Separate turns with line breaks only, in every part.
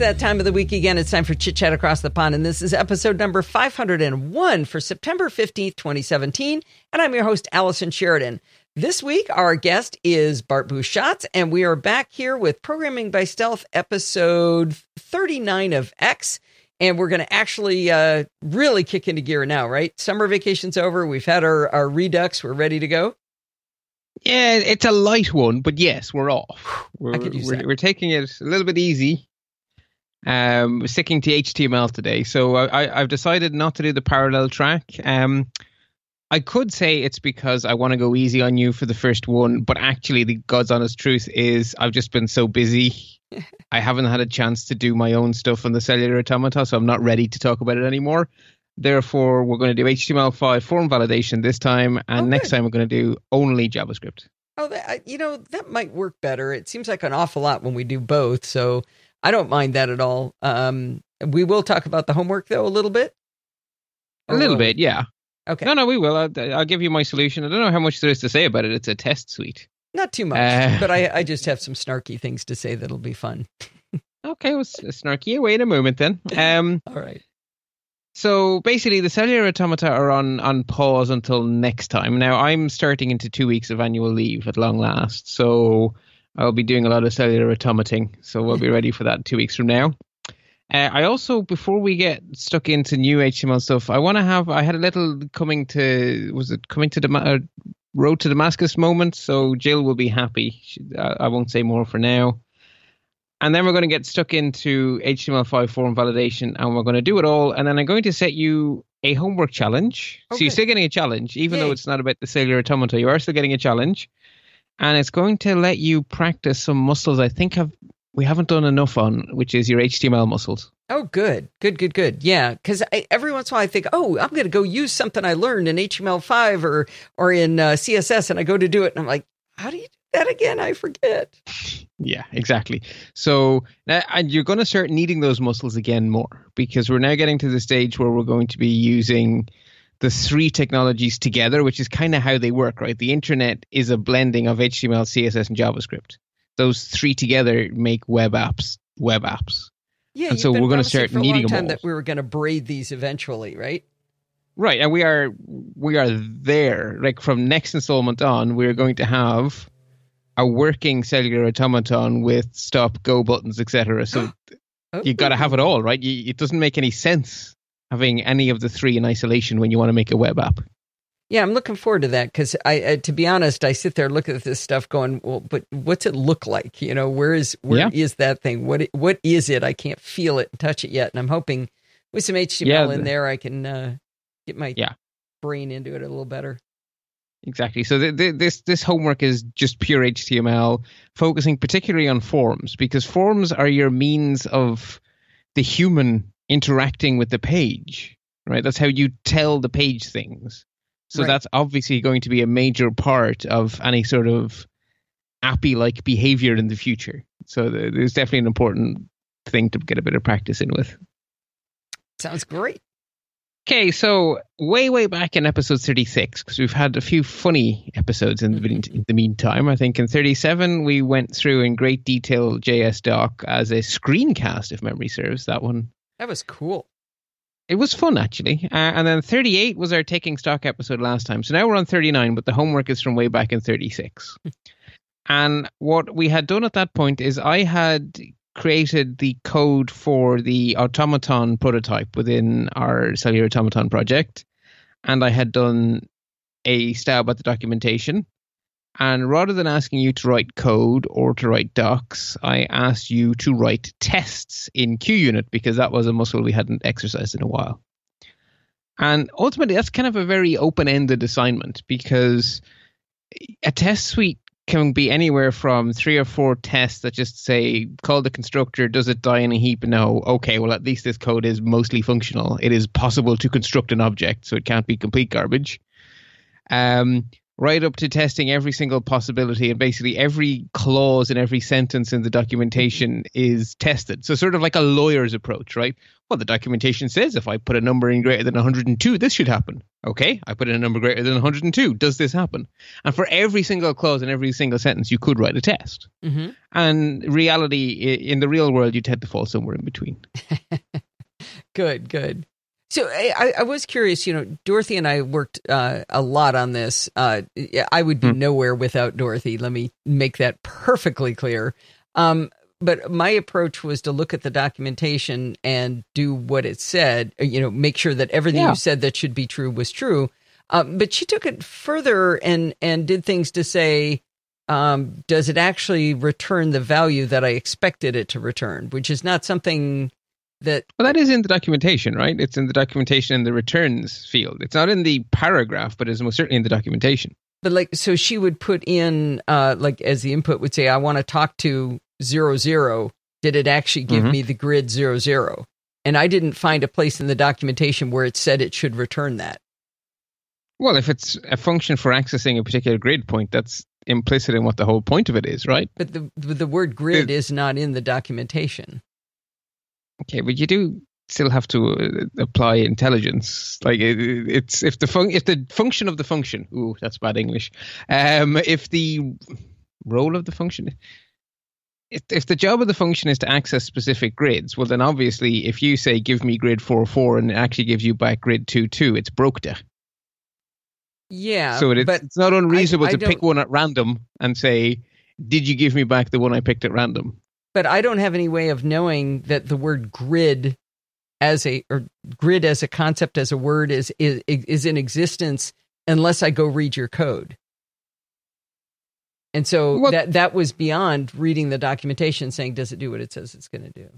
that time of the week again. It's time for Chit Chat Across the Pond, and this is episode number 501 for September 15th, 2017. And I'm your host, Allison Sheridan. This week, our guest is Bart Busschots, and we are back here with Programming by Stealth, episode 39 of X. And we're going to actually uh, really kick into gear now, right? Summer vacation's over. We've had our, our redux. We're ready to go.
Yeah, it's a light one, but yes, we're off. We're, we're, we're, taking it a little bit easy. Um, sticking to HTML today, so I, I've decided not to do the parallel track. Um, I could say it's because I want to go easy on you for the first one, but actually, the God's honest truth is I've just been so busy. I haven't had a chance to do my own stuff on the cellular automata, so I'm not ready to talk about it anymore. Therefore, we're going to do HTML5 form validation this time, and oh, next time we're going to do only JavaScript.
Oh, that, you know, that might work better. It seems like an awful lot when we do both, so I don't mind that at all. Um, we will talk about the homework, though, a little bit.
A little bit, yeah.
Okay.
No, no, we will. I'll, I'll, give you my solution. I don't know how much there is to say about it. It's a test suite.
Not too much, uh, but I, I just have some snarky things to say that'll be fun.
okay, well, snarky away in a moment then. Um,
all right.
So basically, the cellular automata are on on pause until next time. Now I'm starting into two weeks of annual leave at long last, so I'll be doing a lot of cellular automating. So we'll be ready for that two weeks from now. Uh, I also, before we get stuck into new HTML stuff, I want to have. I had a little coming to was it coming to the uh, road to Damascus moment. So Jill will be happy. She, I, I won't say more for now and then we're going to get stuck into HTML5 form validation and we're going to do it all. And then I'm going to set you a homework challenge. Okay. So you're still getting a challenge, even Yay. though it's not about the cellular automata, you are still getting a challenge. And it's going to let you practice some muscles I think have we haven't done enough on, which is your HTML muscles.
Oh, good, good, good, good. Yeah, because every once in a while I think, oh, I'm going to go use something I learned in HTML5 or or in uh, CSS, and I go to do it, and I'm like, how do you do that again. I forget.
Yeah, exactly. So, and you're going to start needing those muscles again more because we're now getting to the stage where we're going to be using the three technologies together, which is kind of how they work, right? The internet is a blending of HTML, CSS, and JavaScript. Those three together make web apps, web apps.
Yeah,
and so we're going to start
for
needing
a long
time
that we were going to braid these eventually, right?
Right, and we are we are there. Like from next installment on, we're going to have a working cellular automaton with stop, go buttons, etc. So oh. you got to have it all, right? You, it doesn't make any sense having any of the three in isolation when you want to make a web app.
Yeah, I'm looking forward to that because I, uh, to be honest, I sit there looking at this stuff, going, "Well, but what's it look like? You know, where is where yeah. is that thing? What what is it? I can't feel it and touch it yet." And I'm hoping with some HTML yeah, in there, I can uh, get my
yeah.
brain into it a little better.
Exactly. So this this homework is just pure HTML, focusing particularly on forms because forms are your means of the human interacting with the page. Right. That's how you tell the page things. So right. that's obviously going to be a major part of any sort of appy like behavior in the future. So there's definitely an important thing to get a bit of practice in with.
Sounds great.
Okay, so way, way back in episode 36, because we've had a few funny episodes in the, mm-hmm. in the meantime. I think in 37, we went through in great detail JS Doc as a screencast, if memory serves. That one.
That was cool.
It was fun, actually. Uh, and then 38 was our taking stock episode last time. So now we're on 39, but the homework is from way back in 36. and what we had done at that point is I had created the code for the automaton prototype within our cellular automaton project, and I had done a stab at the documentation. And rather than asking you to write code or to write docs, I asked you to write tests in QUnit because that was a muscle we hadn't exercised in a while. And ultimately, that's kind of a very open ended assignment because a test suite can be anywhere from three or four tests that just say call the constructor does it die in a heap? No. Okay well at least this code is mostly functional. It is possible to construct an object so it can't be complete garbage. Um, right up to testing every single possibility and basically every clause and every sentence in the documentation is tested. So sort of like a lawyer's approach, right? Well, the documentation says if I put a number in greater than 102, this should happen. Okay, I put in a number greater than 102. Does this happen? And for every single clause in every single sentence, you could write a test.
Mm-hmm.
And reality, in the real world, you tend to fall somewhere in between.
good, good. So I, I, was curious, you know, Dorothy and I worked uh, a lot on this. Uh, I would be mm. nowhere without Dorothy. Let me make that perfectly clear. Um, but my approach was to look at the documentation and do what it said. Uh, you know, make sure that everything yeah. you said that should be true was true. Um, but she took it further and and did things to say, um, does it actually return the value that I expected it to return? Which is not something that
well that is in the documentation right? It's in the documentation in the returns field. It's not in the paragraph but it's most certainly in the documentation.
But like so she would put in uh like as the input would say i want to talk to zero zero. Did it actually give mm-hmm. me the grid zero zero? And i didn't find a place in the documentation where it said it should return that.
Well if it's a function for accessing a particular grid point that's implicit in what the whole point of it is right?
But the the word grid it, is not in the documentation
Okay, but you do still have to uh, apply intelligence. Like it, it's if the fun if the function of the function. Ooh, that's bad English. Um, if the role of the function. If, if the job of the function is to access specific grids, well, then obviously, if you say "give me grid four four" and it actually gives you back grid two two, it's broke there.
Yeah,
so it, it's not unreasonable I, I to pick one at random and say, "Did you give me back the one I picked at random?"
But I don't have any way of knowing that the word grid as a or grid as a concept as a word is is is in existence unless I go read your code. And so well, that that was beyond reading the documentation saying does it do what it says it's going to do.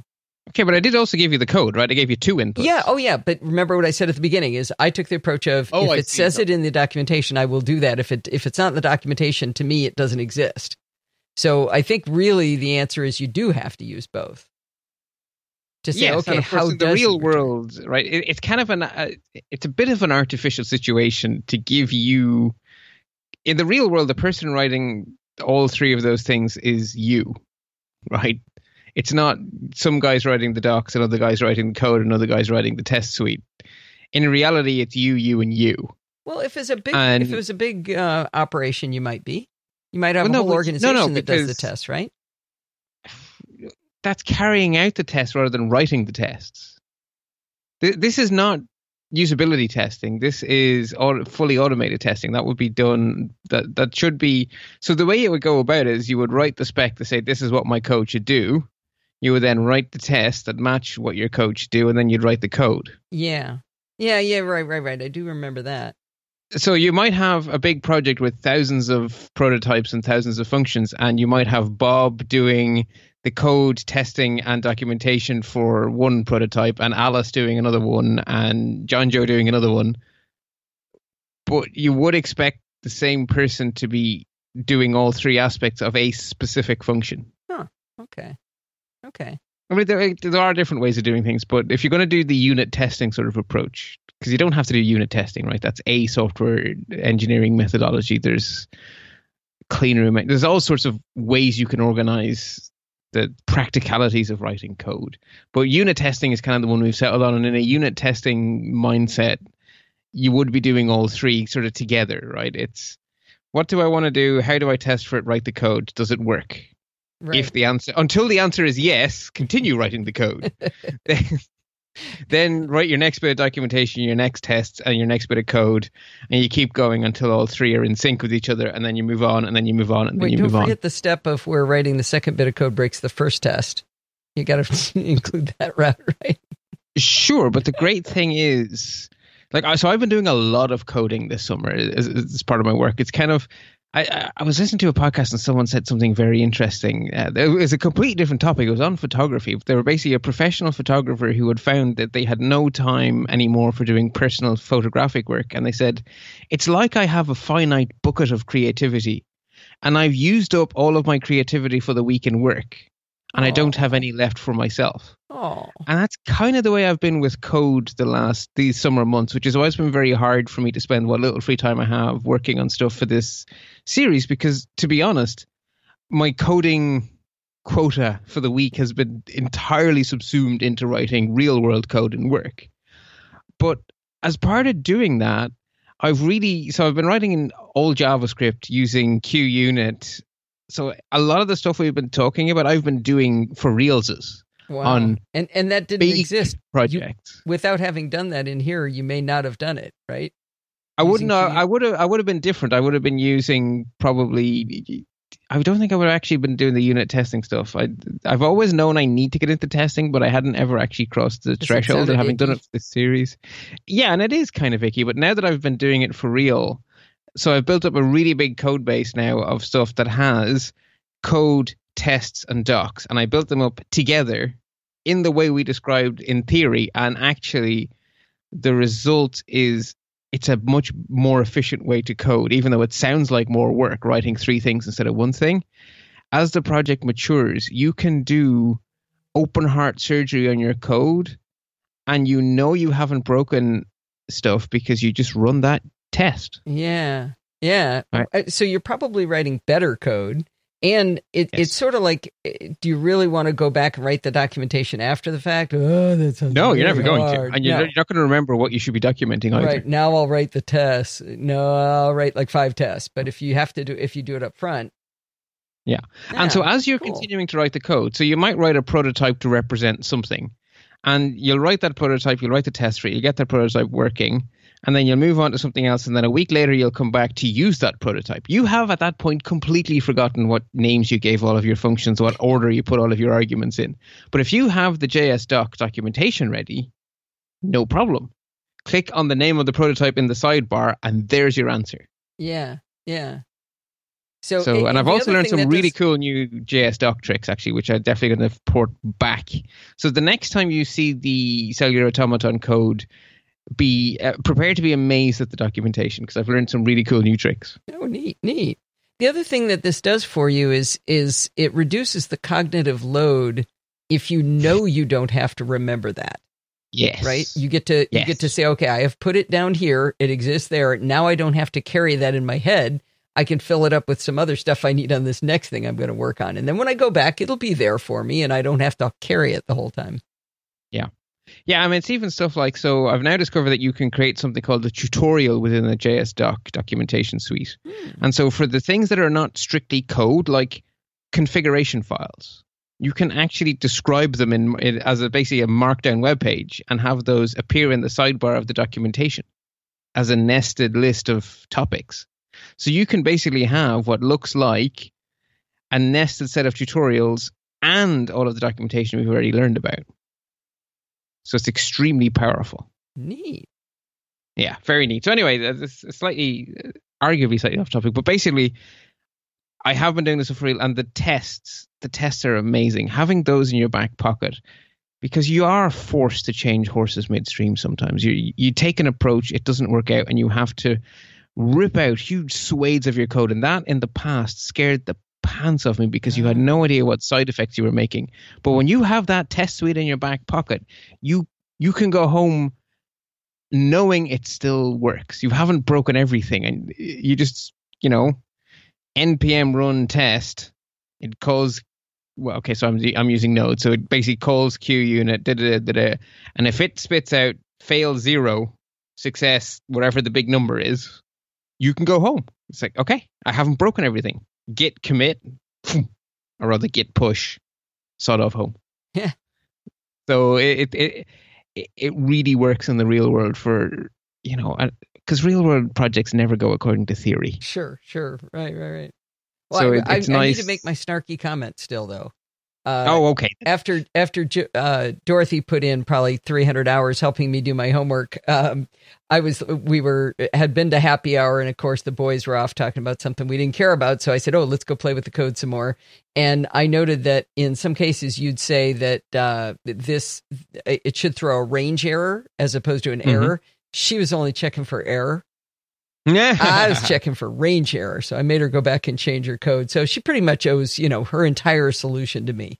Okay, but I did also give you the code, right? I gave you two inputs.
Yeah, oh yeah, but remember what I said at the beginning is I took the approach of oh, if I it says it in the documentation, I will do that. If it if it's not in the documentation, to me it doesn't exist. So I think really the answer is you do have to use both. To say, yes, okay, how
in the real world, right? It, it's kind of an, uh, it's a bit of an artificial situation to give you. In the real world, the person writing all three of those things is you, right? It's not some guys writing the docs and other guys writing the code and other guys writing the test suite. In reality, it's you, you, and you.
Well, if it's a big, and, if it was a big uh, operation, you might be. You might have well, a whole no, organization no, no, that does the test, right?
That's carrying out the test rather than writing the tests. This is not usability testing. This is fully automated testing. That would be done. That that should be. So the way it would go about is you would write the spec to say this is what my code should do. You would then write the test that match what your code should do, and then you'd write the code.
Yeah, yeah, yeah. Right, right, right. I do remember that
so you might have a big project with thousands of prototypes and thousands of functions and you might have bob doing the code testing and documentation for one prototype and alice doing another one and john joe doing another one. But you would expect the same person to be doing all three aspects of a specific function.
Huh. Okay. Okay.
I mean, there, there are different ways of doing things, but if you're going to do the unit testing sort of approach, because you don't have to do unit testing, right? That's a software engineering methodology. There's clean room. There's all sorts of ways you can organize the practicalities of writing code. But unit testing is kind of the one we've settled on. And in a unit testing mindset, you would be doing all three sort of together, right? It's what do I want to do? How do I test for it? Write the code. Does it work? Right. If the answer until the answer is yes, continue writing the code. then, write your next bit of documentation, your next tests, and your next bit of code, and you keep going until all three are in sync with each other, and then you move on, and then you move on, and
Wait,
then you move
on. Don't forget the step of where writing the second bit of code breaks the first test. You got to include that route, right?
Sure, but the great thing is, like, so I've been doing a lot of coding this summer as, as part of my work. It's kind of I, I was listening to a podcast and someone said something very interesting. Uh, it was a completely different topic. It was on photography. They were basically a professional photographer who had found that they had no time anymore for doing personal photographic work. And they said, It's like I have a finite bucket of creativity, and I've used up all of my creativity for the week in work. And I oh. don't have any left for myself.
Oh,
And that's kind of the way I've been with code the last these summer months, which has always been very hard for me to spend what little free time I have working on stuff for this series. Because to be honest, my coding quota for the week has been entirely subsumed into writing real world code and work. But as part of doing that, I've really so I've been writing in all JavaScript using QUnit. So a lot of the stuff we've been talking about, I've been doing for reelses
wow.
on
and and that didn't exist
projects.
without having done that in here. You may not have done it, right?
I wouldn't. know. I would have. I would have been different. I would have been using probably. I don't think I would have actually been doing the unit testing stuff. I, I've always known I need to get into testing, but I hadn't ever actually crossed the threshold. And having done it for this series, yeah, and it is kind of icky. But now that I've been doing it for real, so I've built up a really big code base now of stuff that has code, tests, and docs, and I built them up together in the way we described in theory, and actually, the result is it's a much more efficient way to code, even though it sounds like more work writing three things instead of one thing. As the project matures, you can do open heart surgery on your code, and you know you haven't broken stuff because you just run that test.
Yeah, yeah.
Right.
Uh, So you're probably writing better code, and it,
Yes.
it's sort of like, uh, do you really want to go back and write the documentation after the fact? Oh, that sounds
No, you're never
very
going
hard.
to, and you're,
No.
not- you're not going to remember what you should be documenting either.
Right now, I'll write the tests. No, I'll write like five tests. But if you have to do, if you do it up front,
Yeah. And so as you're
cool.
continuing to write the code, so you might write a prototype to represent something. And you'll write that prototype, you'll write the test for it, you get that prototype working, and then you'll move on to something else, and then a week later you'll come back to use that prototype. You have at that point completely forgotten what names you gave all of your functions, what order you put all of your arguments in. But if you have the JS doc documentation ready, no problem. Click on the name of the prototype in the sidebar, and there's your answer.
yeah, yeah. So,
So,
a-
and I've also learned some really
does-
cool new JS doc tricks, actually, which I'm definitely going to port back. So the next time you see the cellular automaton code, be uh, prepared to be amazed at the documentation because I've learned some really cool new tricks.
Oh, neat, neat. The other thing that this does for you is is it reduces the cognitive load if you know you don't have to remember that.
Yes,
right? You get to you get to say, okay, I have put it down here. It exists there. Now I don't have to carry that in my head. I can fill it up with some other stuff I need on this next thing I'm going to work on. And then when I go back, it'll be there for me and I don't have to carry it the whole time.
Yeah, I mean, it's even stuff like so. I've now discovered that you can create something called a tutorial within the JS doc documentation suite. Hmm. And so, for the things that are not strictly code, like configuration files, you can actually describe them in, in as a, basically a markdown web page and have those appear in the sidebar of the documentation as a nested list of topics. So you can basically have what looks like a nested set of tutorials and all of the documentation we've already learned about. So it's extremely powerful.
Neat.
Yeah, very neat. So anyway, this slightly, uh, arguably slightly off topic, but basically, I have been doing this for real, and the tests, the tests are amazing. Having those in your back pocket, because you are forced to change horses midstream sometimes. You you take an approach, it doesn't work out, and you have to rip out huge swathes of your code, and that in the past scared the pants off me because you had mm. no idea what side effects you were making. But when you have that test suite in your back pocket, you you can go home knowing it still works. You haven't broken everything, and you just you know npm run test. It calls well, okay, so I'm I'm using Node, so it basically calls QUnit, da, da, da, da, and if it spits out fail zero, success, whatever the big number is, you can go home. It's like okay, I haven't broken everything. Git commit, or rather git push, sort of home.
Yeah.
So it it it, it really works in the real world for you know because real world projects never go according to theory.
Sure, sure. Right, right, right. Well,
So
I,
it-
I-
it's
I need
nice-
to make my snarky comment still, though. Uh,
oh, okay.
after after uh, Dorothy put in probably 300 hours helping me do my homework, um, I was we were had been to happy hour, and of course the boys were off talking about something we didn't care about. So I said, "Oh, let's go play with the code some more." And I noted that in some cases you'd say that uh, this it should throw a range error as opposed to an
Mhm.
error. She was only checking for error. I was checking for range error, so I made her go back and change her code. So she pretty much owes, you know, her entire solution to me.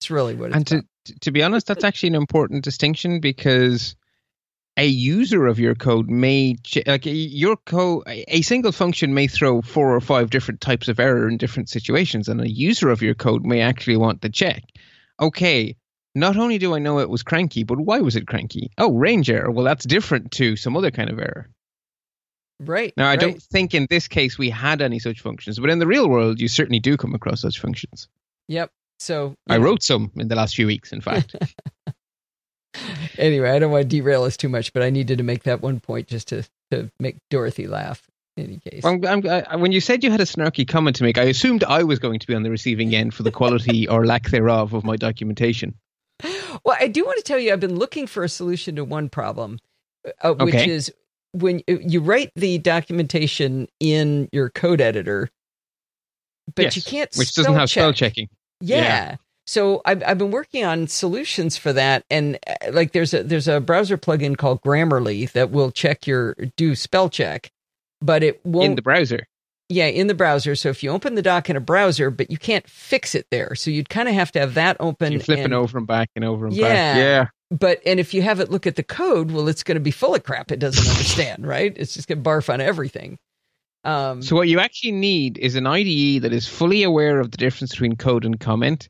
It's really what it's
and to
about.
to be honest, that's actually an important distinction because a user of your code may ch- like your code a single function may throw four or five different types of error in different situations and a user of your code may actually want to check okay not only do i know it was cranky but why was it cranky oh range error well that's different to some other kind of error
Right.
now i
right.
don't think in this case we had any such functions but in the real world you certainly do come across such functions
Yep. So
i wrote some in the last few weeks in fact
anyway, I don't want to derail us too much, but I needed to make that one point just to to make Dorothy laugh. In any case,
I'm, I'm, I, when you said you had a snarky comment to make, I assumed I was going to be on the receiving end for the quality or lack thereof of my documentation.
Well, I do want to tell you, I've been looking for a solution to one problem, uh, which
Okay.
is when you write the documentation in your code editor, but
Yes,
you can't
Which doesn't have spell checking.
Yeah.
Yeah.
So I've I've been working on solutions for that, and uh, like there's a there's a browser plugin called Grammarly that will check your do spell check, but it won't
in the browser.
Yeah in the browser. So if you open the doc in a browser, but you can't fix it there, so you'd kind of have to have that open.
You're flipping
and-
over and back and over and
Yeah.
back. Yeah.
but and if you have it look at the code, well, it's going to be full of crap it doesn't understand, right? It's just going to barf on everything. Um,
So what you actually need is an IDE that is fully aware of the difference between code and comment,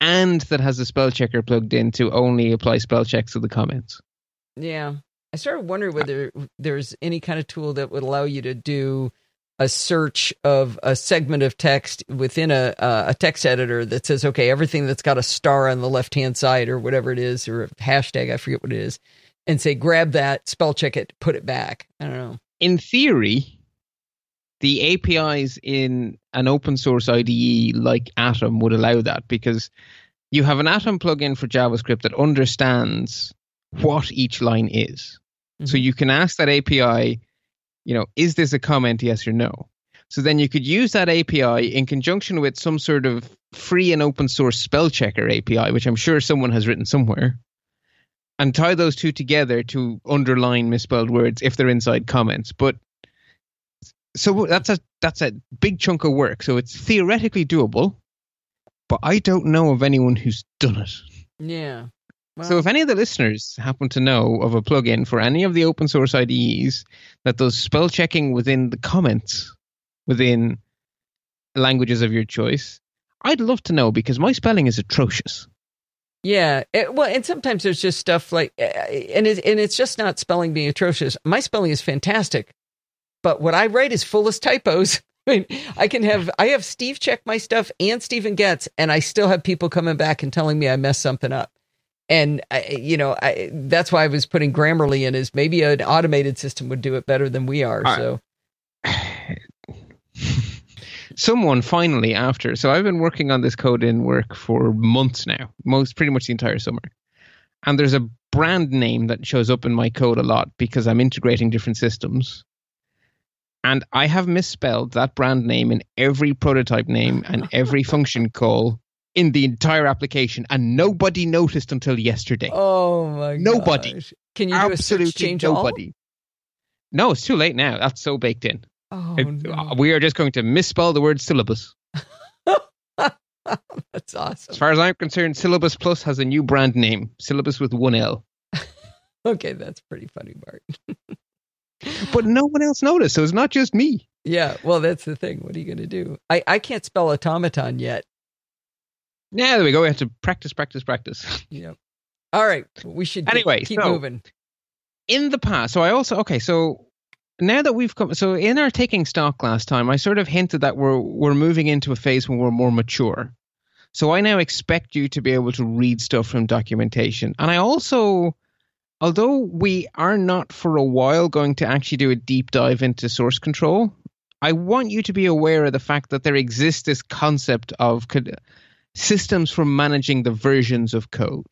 and that has a spell checker plugged in to only apply spell checks to the comments.
yeah, I started wondering whether there's any kind of tool that would allow you to do a search of a segment of text within a uh, a text editor that says, okay, everything that's got a star on the left hand side or whatever it is, or a hashtag, I forget what it is, and say, grab that, spell check it, put it back. I don't know.
in theory, the APIs in an open source IDE like Atom would allow that because you have an Atom plugin for JavaScript that understands what each line is. So
Mhm.
you can ask that API, you know, is this a comment, yes or no? So then you could use that API in conjunction with some sort of free and open source spell checker API, which I'm sure someone has written somewhere, and tie those two together to underline misspelled words if they're inside comments. But so that's a that's a big chunk of work. So it's theoretically doable, but I don't know of anyone who's done it.
Yeah.
So if any of the listeners happen to know of a plugin for any of the open source IDEs that does spell checking within the comments within languages of your choice, I'd love to know because my spelling is atrocious.
Yeah, it, well, and sometimes there's just stuff like, uh, and it, and it's just not spelling being atrocious. My spelling is fantastic, but what I write is full of typos. I mean, I can have I have Steve check my stuff and Stephen gets, and I still have people coming back and telling me I messed something up. And I, you know, I, that's why I was putting Grammarly in. Is maybe an automated system would do it better than we are. So
Someone finally after so I've been working on this code in work for months now, most pretty much the entire summer. And there's a brand name that shows up in my code a lot because I'm integrating different systems. And I have misspelled that brand name in every prototype name and every function call in the entire application, and nobody noticed until yesterday.
oh my, god.
Nobody.
gosh. Can you do a
Absolutely
search change
nobody. No, it's too late now. That's so baked in.
Oh,
It- uh,
no.
We are just going to misspell the word syllabus.
that's awesome.
As far as I'm concerned, Syllabus Plus has a new brand name, Syllabus with one L.
Okay, that's pretty funny, Bart.
But no one else noticed, so it's not just me.
Yeah, well, that's the thing. What are you going to do? I, I can't spell automaton yet.
Yeah, there we go. We have to practice, practice, practice.
Yep. All right, we should
Anyway,
keep
so-
moving.
In the past, so I also okay, so now that we've come, so in our taking stock last time, I sort of hinted that we're we're moving into a phase when we're more mature. So I now expect you to be able to read stuff from documentation, and I also, although we are not for a while going to actually do a deep dive into source control, I want you to be aware of the fact that there exists this concept of systems for managing the versions of code.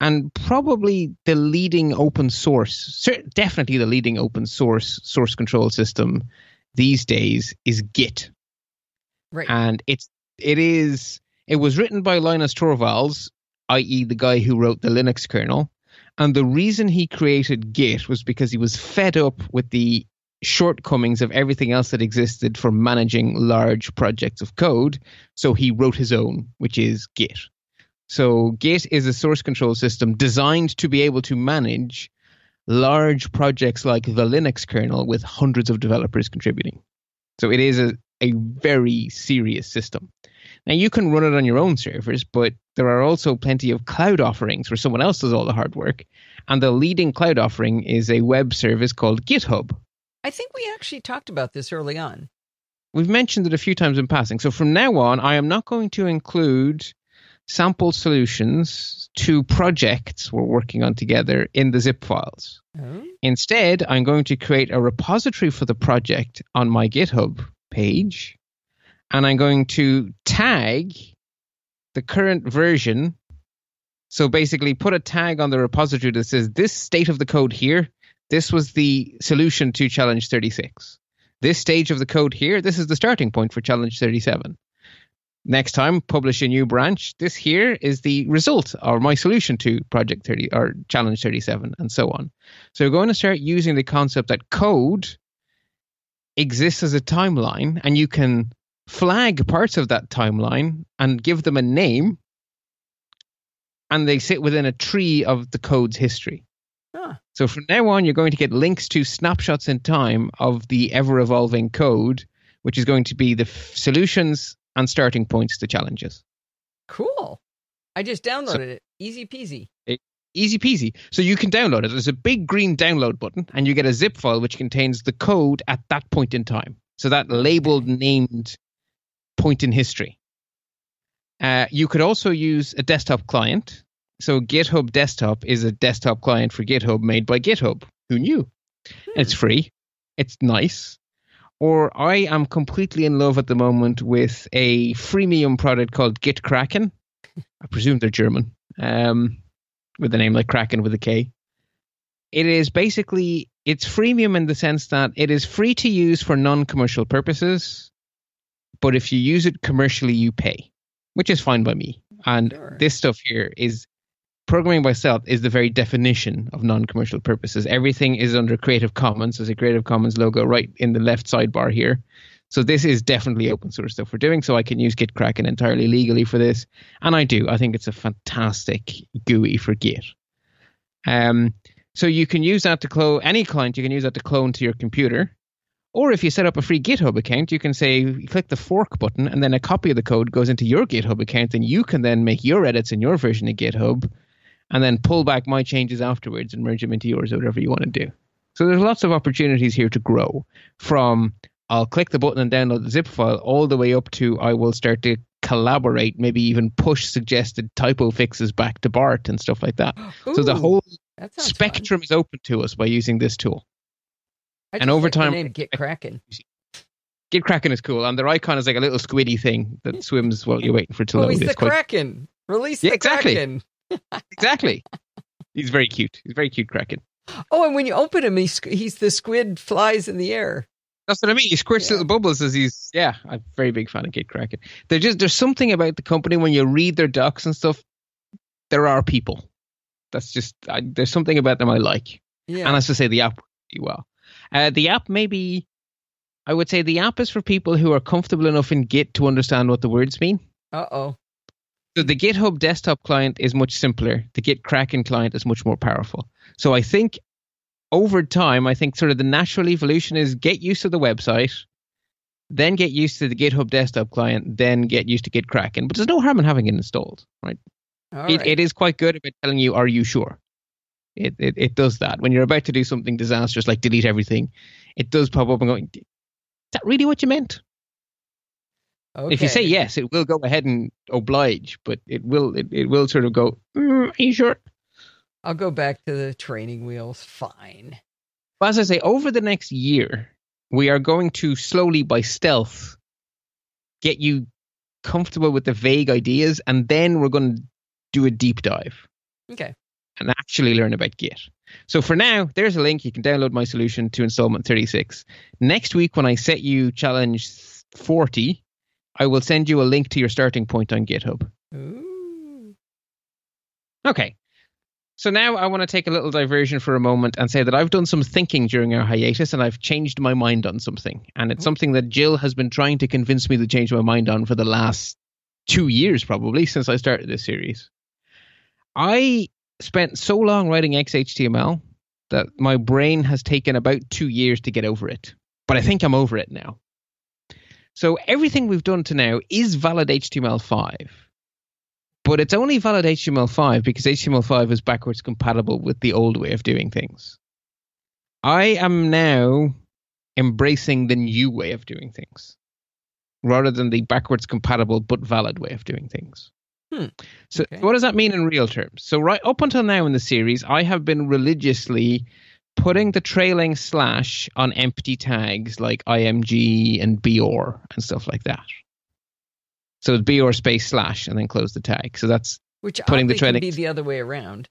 And probably the leading open source, definitely the leading open source source control system these days is Git.
Right.
And it's it is it was written by Linus Torvalds, i.e., the guy who wrote the Linux kernel. And the reason he created Git was because he was fed up with the shortcomings of everything else that existed for managing large projects of code. So he wrote his own, which is Git. So Git is a source control system designed to be able to manage large projects like the Linux kernel with hundreds of developers contributing. So it is a, a very serious system. Now you can run it on your own servers, but there are also plenty of cloud offerings where someone else does all the hard work. And the leading cloud offering is a web service called GitHub.
I think we actually talked about this early on.
We've mentioned it a few times in passing. So from now on, I am not going to include sample solutions to projects we're working on together in the zip files. Oh. Instead, I'm going to create a repository for the project on my GitHub page, and I'm going to tag the current version. So basically, put a tag on the repository that says this state of the code here, this was the solution to challenge 36. This stage of the code here, this is the starting point for challenge 37. Next time, publish a new branch. This here is the result or my solution to project 30 or challenge 37 and so on. So we're going to start using the concept that code exists as a timeline and you can flag parts of that timeline and give them a name and they sit within a tree of the code's history. Huh. So from now on, you're going to get links to snapshots in time of the ever evolving code, which is going to be the f- solutions and starting points to challenges.
Cool. I just downloaded so, it. Easy peasy. It,
easy peasy. So you can download it. There's a big green download button, and you get a zip file which contains the code at that point in time. So that labeled, named point in history. Uh, you could also use a desktop client. So GitHub Desktop is a desktop client for GitHub made by GitHub. Who knew? Hmm. It's free. It's nice or I am completely in love at the moment with a freemium product called GitKraken. I presume they're German, um, with a name like Kraken with a K. It is basically it's freemium in the sense that it is free to use for non-commercial purposes, but if you use it commercially, you pay, which is fine by me. And sure. this stuff here is programming by stealth is the very definition of non-commercial purposes. Everything is under Creative Commons. There's a Creative Commons logo right in the left sidebar here. So this is definitely open source stuff we're doing. So I can use GitKraken entirely legally for this, and I do. I think it's a fantastic GUI for Git. Um, so you can use that to clone any client. You can use that to clone to your computer, or if you set up a free GitHub account, you can say you click the fork button, and then a copy of the code goes into your GitHub account, and you can then make your edits in your version of GitHub and then pull back my changes afterwards and merge them into yours or whatever you want to do. So there's lots of opportunities here to grow from I'll click the button and download the zip file all the way up to I will start to collaborate, maybe even push suggested typo fixes back to Bart and stuff like that. Ooh, so the whole spectrum fun. is open to us by using this tool.
and over like time, GitKraken.
Get Kraken is cool, and their icon is like a little squiddy thing that swims while you're waiting for it to oh, load.
He's the quite... Kraken. Release yeah, the exactly. Kraken
exactly. He's very cute. He's very cute, Kraken.
Oh, and when you open him, he's he's the squid flies in the air.
That's what I mean. He squirts yeah. little bubbles as he's yeah. I'm a very big fan of GitKraken. There's just there's something about the company when you read their docs and stuff. There are people. That's just I, there's something about them I like. Yeah. And as to say, the app pretty well. Uh, the app maybe I would say the app is for people who are comfortable enough in Git to understand what the words mean.
Uh oh.
So the GitHub desktop client is much simpler. The GitKraken client is much more powerful. So I think over time, I think sort of the natural evolution is get used to the website, then get used to the GitHub desktop client, then get used to GitKraken. But there's no harm in having it installed, right? It, right. it is quite good about telling you, are you sure? It, it it does that. When you're about to do something disastrous like delete everything, it does pop up and go, is that really what you meant? Okay. If you say yes, it will go ahead and oblige, but it will it, it will sort of go. Mm, are you sure?
I'll go back to the training wheels. Fine.
But as I say, over the next year, we are going to slowly, by stealth, get you comfortable with the vague ideas, and then we're going to do a deep dive.
Okay.
And actually learn about Git. So for now, there's a link. You can download my solution to installment 36. Next week, when I set you challenge 40, I will send you a link to your starting point on GitHub. Ooh. Okay. So now I want to take a little diversion for a moment and say that I've done some thinking during our hiatus and I've changed my mind on something. And it's something that Jill has been trying to convince me to change my mind on for the last two years, probably, since I started this series. I spent so long writing XHTML that my brain has taken about two years to get over it. But I think I'm over it now. So everything we've done to now is valid HTML5. But it's only valid HTML5 because HTML5 is backwards compatible with the old way of doing things. I am now embracing the new way of doing things rather than the backwards compatible but valid way of doing things.
Hmm.
So,
Okay.
what does that mean in real terms? So, right up until now in the series, I have been religiously putting the trailing slash on empty tags like IMG and BR and stuff like that. So, it's BR space slash and then close the tag. So, that's
Which
Putting the
oddly can
trailing-
be the other way around.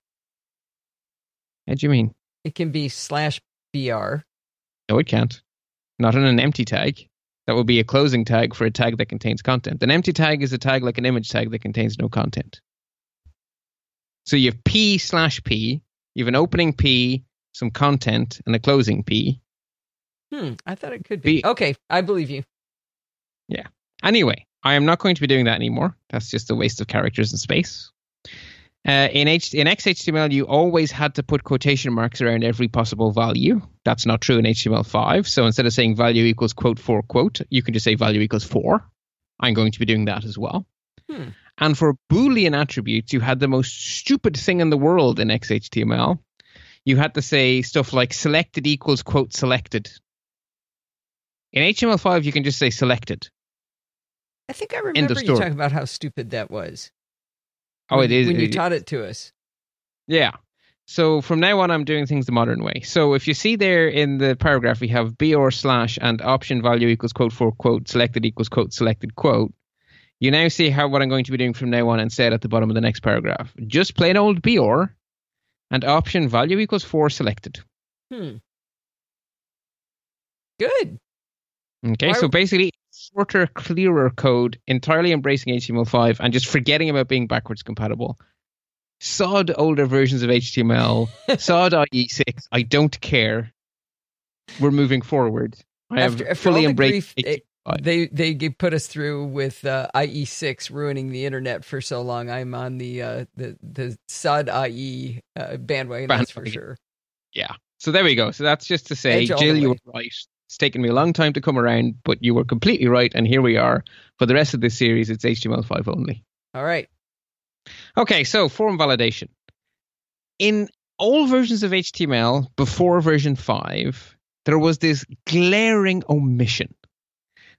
how do you mean?
It can be slash br.
No, it can't. Not in an empty tag. That would be a closing tag for a tag that contains content. An empty tag is a tag like an image tag that contains no content. So you have P slash P, you have an opening P, some content, and a closing P.
Hmm. I thought it could be.
Be-
Okay, I believe you. Yeah.
Anyway, I am not going to be doing that anymore. That's just a waste of characters and space. Uh, in, H- in XHTML, you always had to put quotation marks around every possible value. That's not true in HTML5. So instead of saying value equals quote for quote, you can just say value equals for. I'm going to be doing that as well.
Hmm.
And for Boolean attributes, you had the most stupid thing in the world in XHTML. You had to say stuff like selected equals quote selected. In HTML5, you can just say selected.
I think I remember you talking about how stupid that was.
Oh,
when-
it is.
when you
it-
taught it to us.
Yeah. So from now on, I'm doing things the modern way. So if you see there in the paragraph, we have BR slash and option value equals quote for quote selected equals quote selected quote. You now see how what I'm going to be doing from now on instead at the bottom of the next paragraph. Just plain old BR and option value equals 4 selected.
Hmm. Good.
Okay,
Why-
so basically shorter, clearer code, entirely embracing HTML5 and just forgetting about being backwards compatible. Sod older versions of HTML, sod IE6. I don't care. We're moving forward. I have
After- after
fully embraced
grief, it-
HTML5.
They they put us through with uh, IE6 ruining the internet for so long. I'm on the uh, the the SUD IE uh, bandwagon. That's for sure.
Yeah. So there we go. So that's just to say, Jill, you were right. It's taken me a long time to come around, but you were completely right. And here we are. For the rest of this series, it's HTML5 only.
All right.
Okay, so form validation. In all versions of HTML before version 5, there was this glaring omission.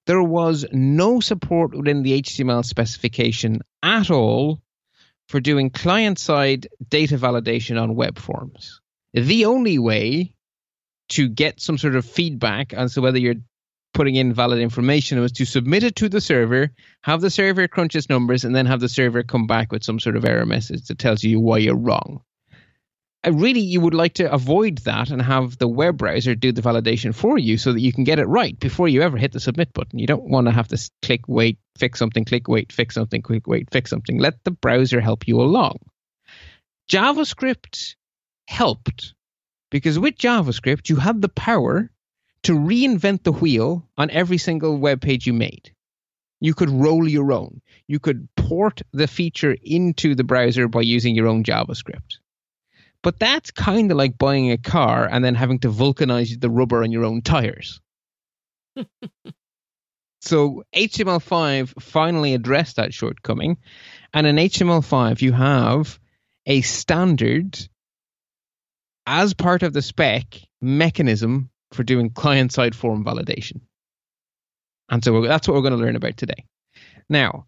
There was no support within the HTML specification at all for doing client side data validation on web forms. The only way to get some sort of feedback as to whether you're putting in valid information was to submit it to the server, have the server crunch its numbers, and then have the server come back with some sort of error message that tells you why you're wrong. Uh, really, you would like to avoid that and have the web browser do the validation for you so that you can get it right before you ever hit the submit button. You don't want to have to click, wait, fix something, click, wait, fix something, click, wait, fix something. Let the browser help you along. JavaScript helped because with JavaScript, you had the power to reinvent the wheel on every single web page you made. You could roll your own. You could port the feature into the browser by using your own JavaScript. But that's kind of like buying a car and then having to vulcanize the rubber on your own tires. so HTML5 finally addressed that shortcoming. And in HTML5, you have a standard as part of the spec mechanism for doing client side form validation. And so that's what we're going to learn about today. Now,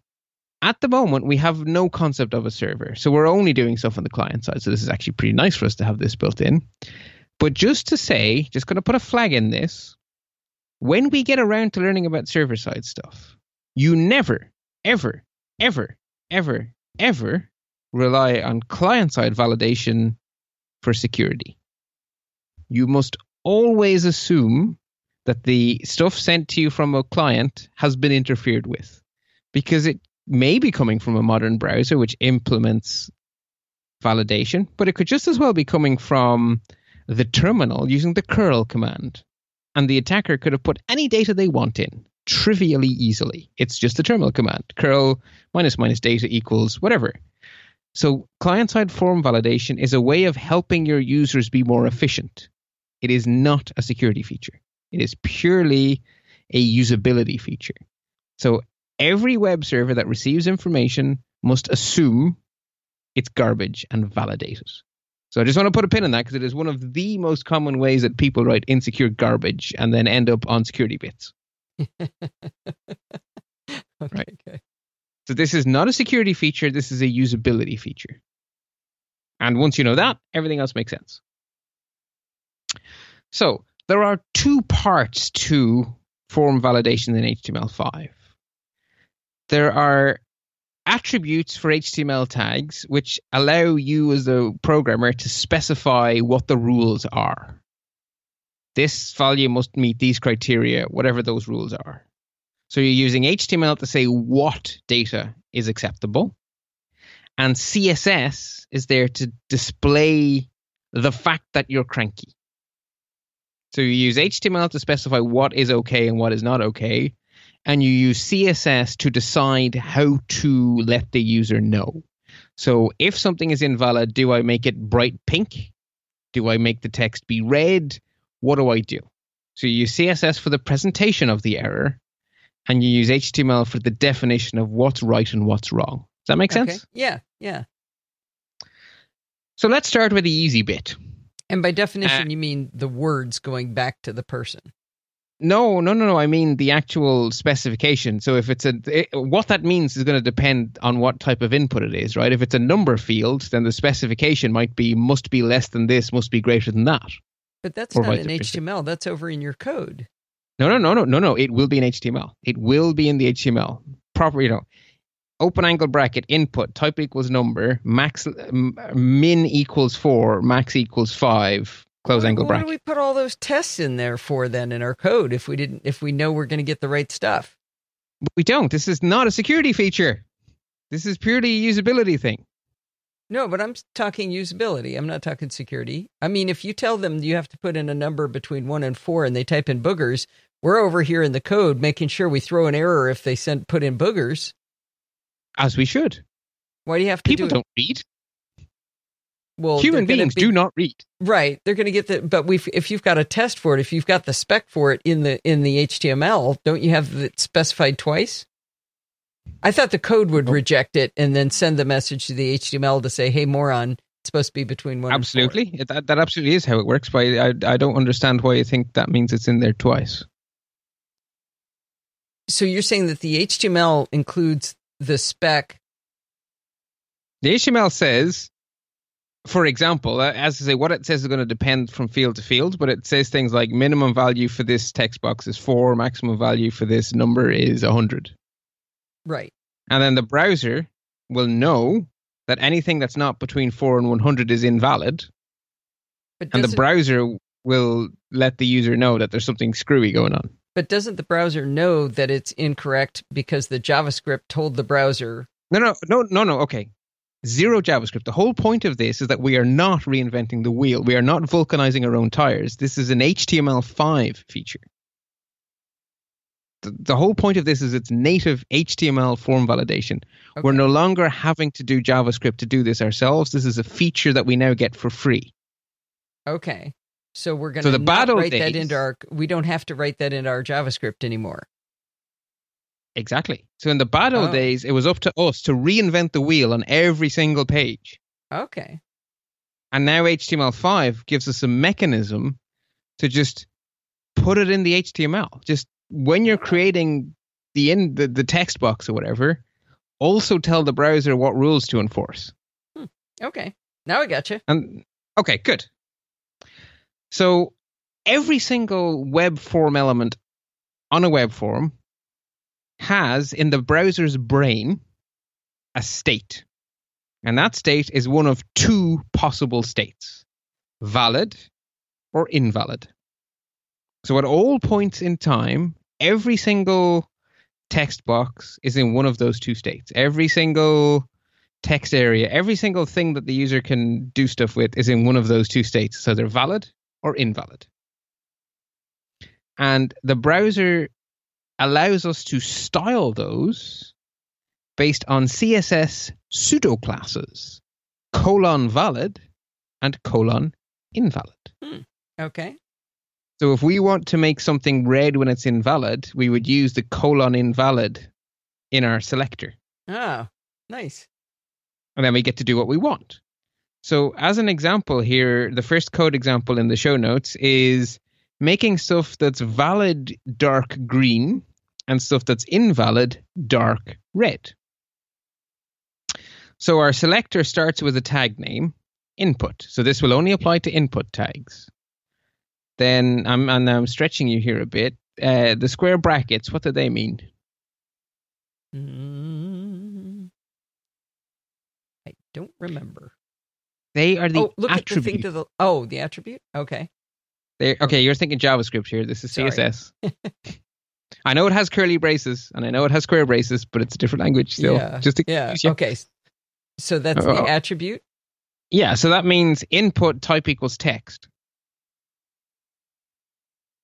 at the moment, we have no concept of a server. So we're only doing stuff on the client side. So this is actually pretty nice for us to have this built in. But just to say, just going to put a flag in this, when we get around to learning about server side stuff, you never, ever, ever, ever, ever rely on client side validation for security. You must always assume that the stuff sent to you from a client has been interfered with because it may be coming from a modern browser which implements validation, but it could just as well be coming from the terminal using the curl command. And the attacker could have put any data they want in trivially easily. It's just the terminal command curl minus minus data equals whatever. So, client side form validation is a way of helping your users be more efficient. It is not a security feature, it is purely a usability feature. So, every web server that receives information must assume it's garbage and validate it. So, I just want to put a pin in that because it is one of the most common ways that people write insecure garbage and then end up on security bits.
okay,
Right.
okay.
So this is not a security feature, this is a usability feature. And once you know that, everything else makes sense. So there are two parts to form validation in HTML5. There are attributes for HTML tags which allow you as a programmer to specify what the rules are. This value must meet these criteria, whatever those rules are. So you're using HTML to say what data is acceptable. And CSS is there to display the fact that you're cranky. So you use HTML to specify what is okay and what is not okay. And you use CSS to decide how to let the user know. So if something is invalid, do I make it bright pink? Do I make the text be red? What do I do? So you use CSS for the presentation of the error and you use HTML for the definition of what's right and what's wrong. Does that make sense?
Okay. Yeah, yeah.
So let's start with the easy bit.
And by definition,
Uh,
you mean the words going back to the person.
No, no, no, no. I mean the actual specification. So if it's a, it, what that means is going to depend on what type of input it is, right? If it's a number field, then the specification might be must be less than this, must be greater than that.
But that's
Or
not in. HTML. That's over in your code.
No, no, no, no, no, no. It will be in HTML. It will be in the HTML. Proper, you know, open angle bracket input type equals number max min equals four max equals five close angle
why
bracket.
do we put all those tests in there for then in our code if we didn't if we know we're going to get the right stuff?
we don't. This is not a security feature. This is purely a usability thing.
No, but I'm talking usability. I'm not talking security. I mean, if you tell them you have to put in a number between one and four and they type in boogers, we're over here in the code making sure we throw an error if they send put in boogers.
As we should.
Why do you have to
People
do
don't read.
Well,
Human beings
be-
do not read.
Right, they're going to get the. But we, if you've got a test for it, if you've got the spec for it in the in the HTML, don't you have it specified twice? I thought the code would reject it and then send the message to the HTML to say, "Hey, moron, it's supposed to be between one." and four."
Absolutely. That, that absolutely is how it works. But I, I don't understand why you think that means it's in there twice.
So you're saying that the HTML includes the spec?
The HTML says, for example, uh, as I say, what it says is going to depend from field to field, but it says things like minimum value for this text box is four, maximum value for this number is 100.
Right.
And then the browser will know that anything that's not between 4 and 100 is invalid,
But
and the browser will let the user know that there's something screwy going on.
but doesn't the browser know that it's incorrect because the JavaScript told the browser?
No, no, no, no, no. Okay. Zero JavaScript. The whole point of this is that we are not reinventing the wheel. We are not vulcanizing our own tires. This is an HTML5 feature. The, the whole point of this is it's native HTML form validation. We're no longer having to do JavaScript to do this ourselves. This is a feature that we now get for free.
Okay. So we're going to
old
write that into our. We don't have to write that into our JavaScript anymore.
Exactly. So in the bad old
Oh.
days, it was up to us to reinvent the wheel on every single page.
Okay.
And now HTML5 gives us a mechanism to just put it in the HTML. Just when you're creating the in the, the text box or whatever, also tell the browser what rules to enforce. Hmm.
Okay. Now I got you.
And okay, good. So every single web form element on a web form has in the browser's brain a state. And that state is one of two possible states valid or invalid. So at all points in time, every single text box is in one of those two states. Every single text area, every single thing that the user can do stuff with is in one of those two states. So they're valid or invalid. And the browser allows us to style those based on CSS pseudo classes. colon valid and colon invalid. Hmm.
Okay.
So if we want to make something red when it's invalid, we would use the colon invalid in our selector.
Oh, nice.
And then we get to do what we want. So as an example here, the first code example in the show notes is making stuff that's valid dark green and stuff that's invalid dark red. So our selector starts with a tag name, input. So this will only apply to input tags. Then I'm and I'm stretching you here a bit. Uh, the square brackets, what do they mean?
Mm, I don't remember.
They are the
oh, look at the thing to the. Oh, the attribute. Okay.
They're- okay, you're thinking JavaScript here. This is CSS. I know it has curly braces and I know it has square braces, but it's a different language still.
yeah.
Just to
yeah.
you.
Okay. So that's
Oh.
the attribute.
Yeah, so that means input type equals text.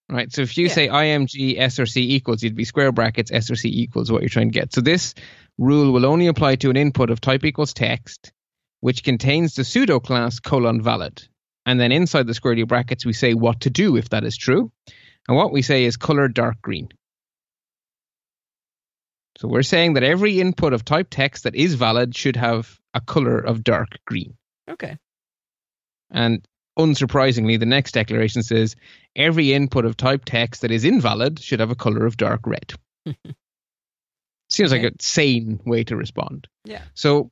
Right. So if you
Yeah.
say img src equals, you'd be square brackets src equals what you're trying to get. So this rule will only apply to an input of type equals text, which contains the pseudo class colon valid. And then inside the square brackets, we say what to do if that is true. And what we say is color dark green. So we're saying that every input of type text that is valid should have a color of dark green.
Okay.
And unsurprisingly, the next declaration says every input of type text that is invalid should have a color of dark red. Seems like a sane way to respond.
Yeah.
So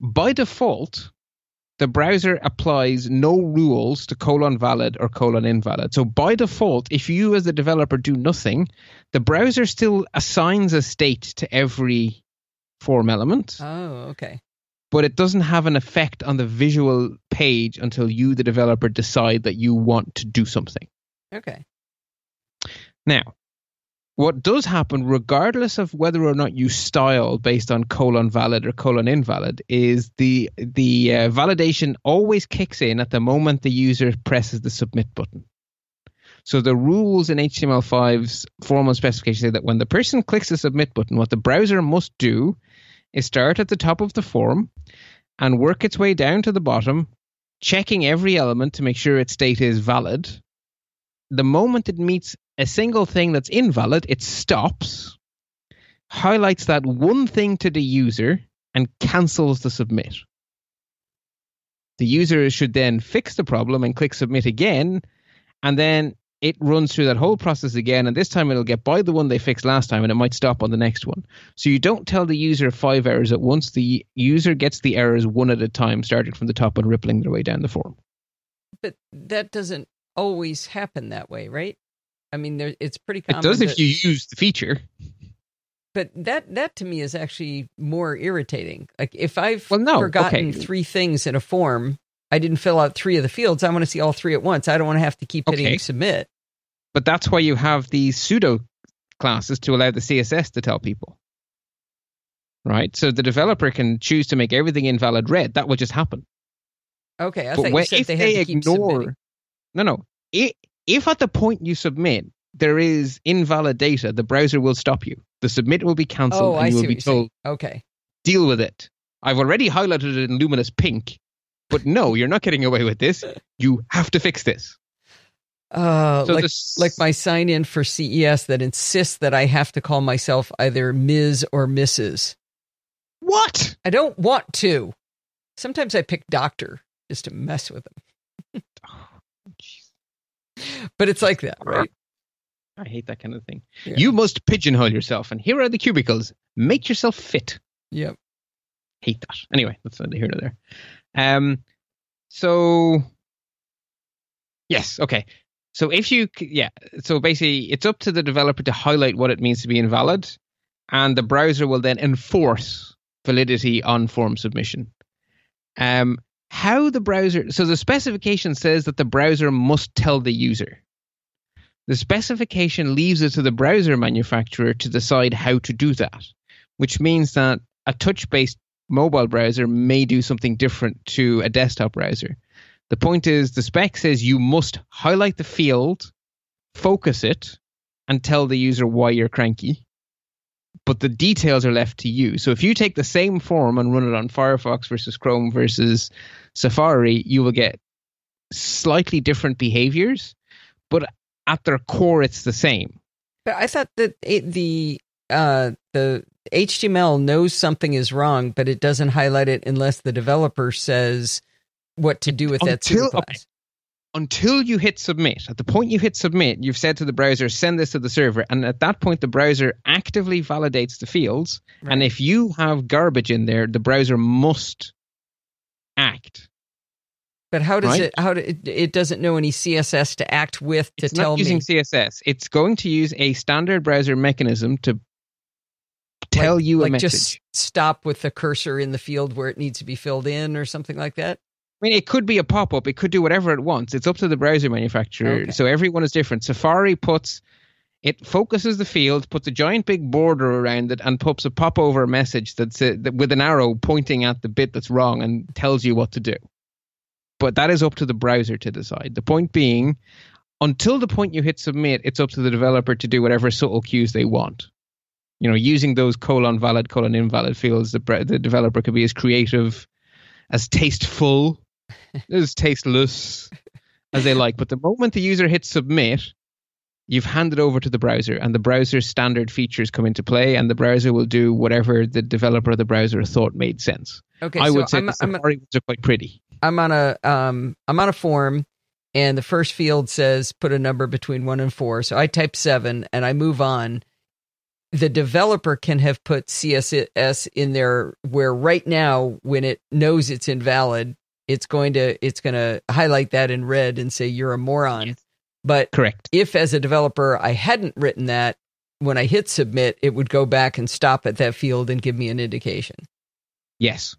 by default, the browser applies no rules to colon valid or colon invalid. So by default, if you as the developer do nothing, the browser still assigns a state to every form element
Oh, okay.
but it doesn't have an effect on the visual page until you, the developer, decide that you want to do something.
Okay.
Now, what does happen, regardless of whether or not you style based on colon valid or colon invalid, is the the uh, validation always kicks in at the moment the user presses the submit button. So the rules in HTML5's formal specification say that when the person clicks the submit button, what the browser must do is start at the top of the form and work its way down to the bottom, checking every element to make sure its state is valid. The moment it meets a single thing that's invalid, it stops, highlights that one thing to the user, and cancels the submit. The user should then fix the problem and click submit again, and then it runs through that whole process again. And this time it'll get by the one they fixed last time, and it might stop on the next one. So you don't tell the user five errors at once. The user gets the errors one at a time, starting from the top and rippling their way down the form.
But that doesn't always happen that way, right? I mean, there, it's pretty
It
common.
does if
that-
you use the feature.
But that that to me is actually more irritating. Like if I've
Well, no,
forgotten
okay.
three things in a form, I didn't fill out three of the fields. I want to see all three at once. I don't want to have to keep hitting
Okay.
submit.
But that's why you have these pseudo classes to allow the CSS to tell people. Right? So the developer can choose to make everything invalid red. That will just happen.
Okay, I
but
thought
when-
you said
if
they
they,
to keep
ignore,
submitting.
no, no, i if at the point you submit there is invalid data, the browser will stop you. The submit will be cancelled,
Oh,
and
I
you will be told
Okay,
deal with it. I've already highlighted it in luminous pink, but no, you're not getting away with this. You have to fix this.
uh,
So
like
this-
like my sign in for CES that insists that I have to call myself either Ms. or Mrs.
What?
I don't want to. Sometimes I pick Doctor just to mess with them, but it's like that, right?
I hate that kind of thing.
Yeah.
You must pigeonhole yourself, and here are the cubicles. Make yourself fit.
Yep.
Hate that. Anyway, that's neither here nor there. Um, so yes, okay. So if you, yeah, so basically, it's up to the developer to highlight what it means to be invalid, and the browser will then enforce validity on form submission. Um, how the browser, so the specification says that the browser must tell the user. The specification leaves it to the browser manufacturer to decide how to do that, which means that a touch based mobile browser may do something different to a desktop browser. The point is, the spec says you must highlight the field, focus it, and tell the user why you're cranky. But the details are left to you. So if you take the same form and run it on Firefox versus Chrome versus Safari, you will get slightly different behaviors, but at their core, it's the same.
But I thought that it, the uh, the HTML knows something is wrong, but it doesn't highlight it unless the developer says what to do with that
Until-
superclass.
okay. Until you hit submit, at the point you hit submit, you've said to the browser, send this to the server. And at that point, the browser actively validates the fields. And if you have garbage in there, the browser must act.
But how does
Right.
it? How do, it? It doesn't know any CSS to act with to
It's
tell
not using
me.
CSS. It's going to use a standard browser mechanism to tell
like,
you a
like
message.
just stop with the cursor in the field where it needs to be filled in or something like that.
I mean, it could be a pop up. It could do whatever it wants. It's up to the browser manufacturer.
Okay.
So everyone is different. Safari puts, it focuses the field, puts a giant big border around it, and pops a pop over message that's uh, that with an arrow pointing at the bit that's wrong and tells you what to do. But that is up to the browser to decide. The point being, until the point you hit submit, it's up to the developer to do whatever subtle cues they want. You know, using those colon valid, colon invalid fields, the, the developer could be as creative, as tasteful, as tasteless as they like. But the moment the user hits submit, you've handed over to the browser, and the browser's standard features come into play, and the browser will do whatever the developer of the browser thought made sense.
Okay,
I
so
would say
I'm,
the
I'm,
Safari ones are quite pretty.
I'm on a um I'm on a form and the first field says put a number between 1 and 4 so I type 7 and I move on the developer can have put CSS in there where right now when it knows it's invalid it's going to it's going to highlight that in red and say you're a moron but
Correct.
if as a developer I hadn't written that when I hit submit it would go back and stop at that field and give me an indication
Yes,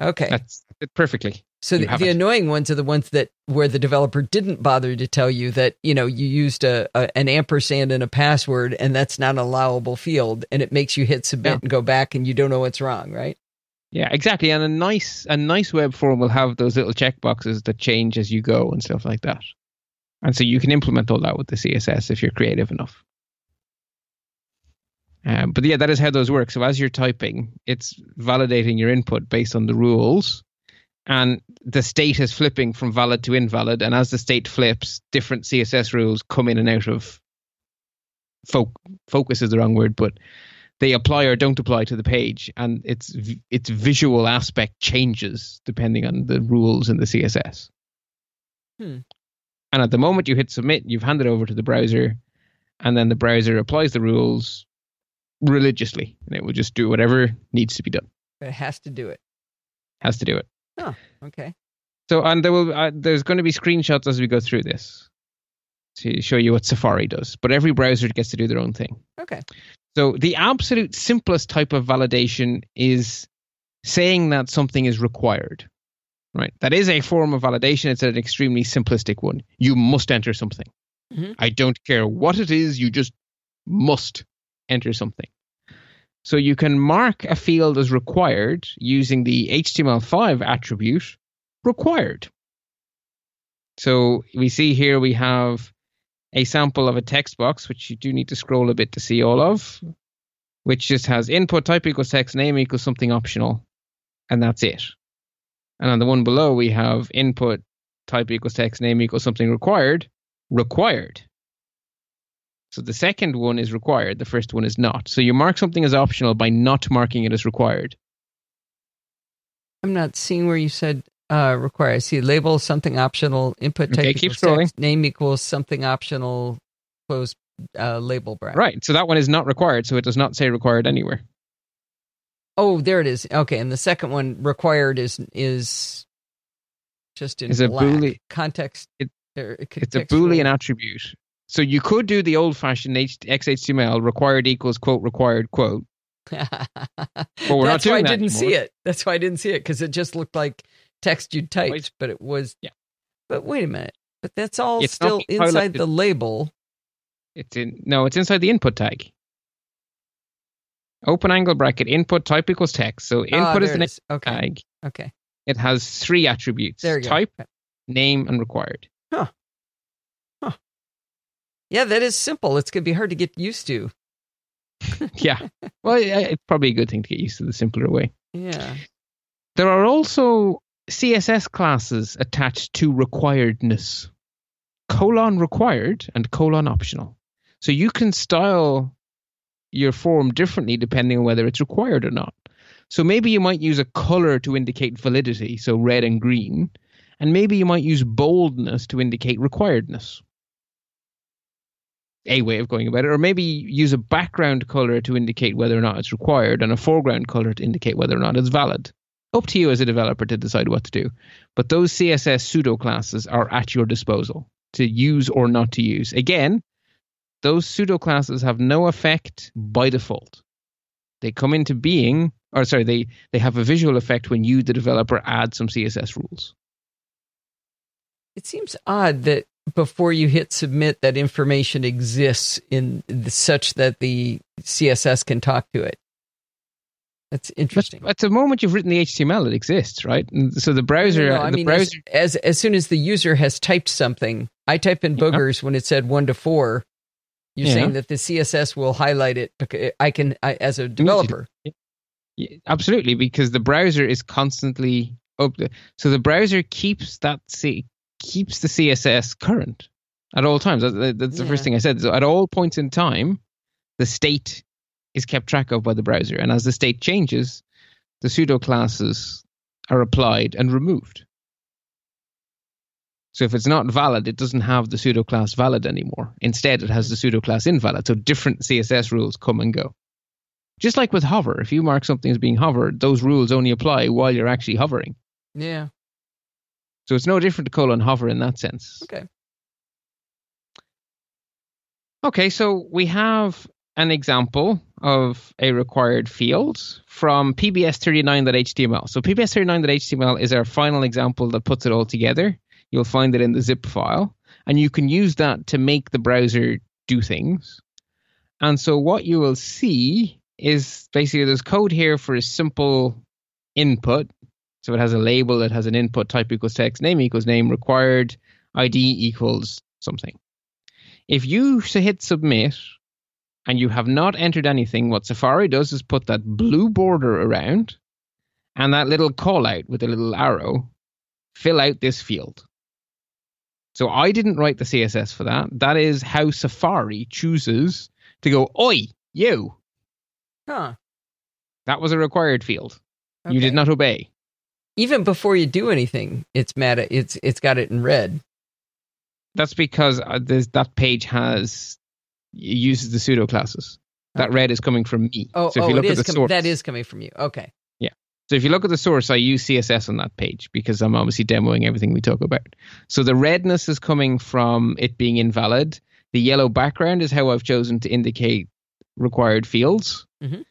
okay
that's it perfectly.
So the, the annoying ones are the ones that where the developer didn't bother to tell you that you know you used a, a an ampersand and a password and that's not an allowable field and it makes you hit submit
Yeah.
and go back and you don't know what's wrong, right?
Yeah, exactly. And a nice a nice web form will have those little checkboxes that change as you go and stuff like that. And so you can implement all that with the CSS if you're creative enough. Um, but yeah, that is how those work. So as you're typing, it's validating your input based on the rules, and the state is flipping from valid to invalid. And as the state flips, different CSS rules come in and out of. Fo- focus is the wrong word, but they apply or don't apply to the page, and its its visual aspect changes depending on the rules in the CSS.
Hmm.
And at the moment you hit submit, you've handed over to the browser, and then the browser applies the rules religiously, and it will just do whatever needs to be done.
It has to do it.
Has to do it.
Oh, Okay.
So, and there will uh, there's going to be screenshots as we go through this to show you what Safari does, but every browser gets to do their own thing.
Okay.
So the absolute simplest type of validation is saying that something is required. Right? That is a form of validation. It's an extremely simplistic one. You must enter something.
Mhm.
I don't care what it is, you just must enter something. So you can mark a field as required using the HTML5 attribute required. So we see here we have a sample of a text box, which you do need to scroll a bit to see all of, which just has input type equals text, name equals something optional, and that's it. And on the one below, we have input type equals text, name equals something required, required. So the second one is required, the first one is not. So you mark something as optional by not marking it as required.
I'm not seeing where you said uh require. I see label something optional, input type
Okay, keep scrolling.
text, name equals something optional, close uh label bracket.
Right. So that one is not required, so it does not say required anywhere.
Oh, there it is. Okay, and the second one required is is just in
a
black.
Boolean-
context.
It-
er,
It's a. Boolean attribute. So you could do the old fashioned XHTML required equals quote required quote.
That's
we're not doing
why I
that
didn't see it. That's why I didn't see it because it just looked like text you typed,
Wait.
but it was.
Yeah.
But wait a minute. But that's all
It's
still inside the label.
It's in no, it's inside the input tag. Open angle bracket input type equals text. So
Ah,
input is
there
the
it is. Okay.
next tag.
Okay.
It has three attributes:
There you go.
type, name, and required. Huh. Huh.
Yeah, that is simple. It's gonna be hard to get used to.
yeah. Well, it's probably a good thing to get used to the simpler way.
Yeah.
There are also CSS classes attached to requiredness. Colon required and colon optional. So you can style your form differently depending on whether it's required or not. So maybe you might use a color to indicate validity, so red and green, and maybe you might use boldness to indicate requiredness. A way of going about it, or maybe use a background color to indicate whether or not it's required, and a foreground color to indicate whether or not it's valid. Up to you as a developer to decide what to do. But those CSS pseudo classes are at your disposal to use or not to use. Again, those pseudo classes have no effect by default. They come into being, or sorry, they, they have a visual effect when you, the developer, add some CSS rules.
It seems odd that before you hit submit, that information exists in such that the CSS can talk to it. That's interesting.
But at the moment you've written the HTML, it exists, right? And so the browser,
no, no, I
the
mean,
browser,
as, as soon as the user has typed something, I type in boogers when it said one to four. You're
Yeah.
saying that the CSS will highlight it because I can, I, as a developer.
Yeah, absolutely, because the browser is constantly up. So the browser keeps that C, keeps the CSS current at all times. That- That's the
Yeah.
first thing I said. So at all points in time, the state is kept track of by the browser, and as the state changes, the pseudo classes are applied and removed. So if it's not valid, it doesn't have the pseudo class valid anymore. Instead, it has the pseudo class invalid. So different CSS rules come and go. Just like with hover, if you mark something as being hovered, those rules only apply while you're actually hovering.
Yeah.
So it's no different to colon hover in that sense.
Okay.
Okay, so we have an example of a required field from pbs39.html. So pbs39.html is our final example that puts it all together. You'll find it in the zip file, and you can use that to make the browser do things. And so what you will see is basically there's code here for a simple input. So it has a label, it has an input type equals text, name equals name, required ID equals something. If you hit submit and you have not entered anything, what Safari does is put that blue border around and that little call out with a little arrow, fill out this field. So I didn't write the CSS for that. That is how Safari chooses to go, oi, you.
Huh.
That was a required field. You did not obey.
Even before you do anything, it's mad at it's it's got it in red.
That's because uh, there's, that page has uses the pseudo classes. That red is coming from me.
Oh,
so if
oh,
you look
it
at
is
the
com-
source,
that is coming from you. Okay. Yeah.
So if you look at the source, I use CSS on that page because I'm obviously demoing everything we talk about. So the redness is coming from it being invalid. The yellow background is how I've chosen to indicate required fields.
Mhm.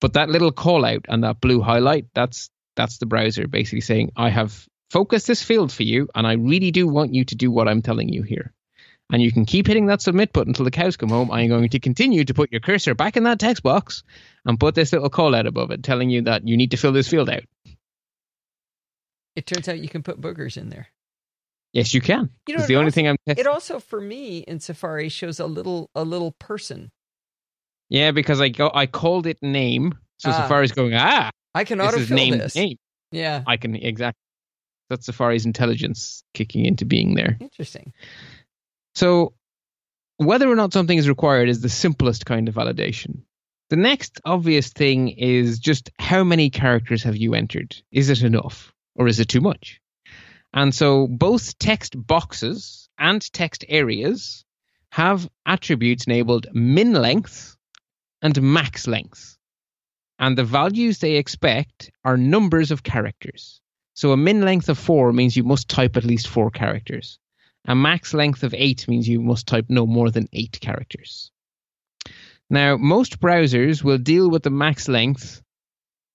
But that little call out and that blue highlight, that's that's the browser basically saying, I have focused this field for you and I really do want you to do what I'm telling you here. And you can keep hitting that submit button until the cows come home. I'm going to continue to put your cursor back in that text box and put this little call out above it telling you that you need to fill this field out.
It turns out you can put boogers in there.
Yes, you can.
You know,
it's the only
also-
thing I'm testing.
It also for me in Safari shows a little a little person.
Yeah, because I go, I called it name, so
Ah.
Safari's going, ah,
I can
this is
autofill this.
name.
Yeah.
I can exactly. That's Safari's intelligence kicking into being there.
Interesting.
So, whether or not something is required is the simplest kind of validation. The next obvious thing is just how many characters have you entered? Is it enough or is it too much? And so, both text boxes and text areas have attributes enabled min length and max length. And the values they expect are numbers of characters. So, a min length of four means you must type at least four characters. A max length of eight means you must type no more than eight characters. Now, most browsers will deal with the max length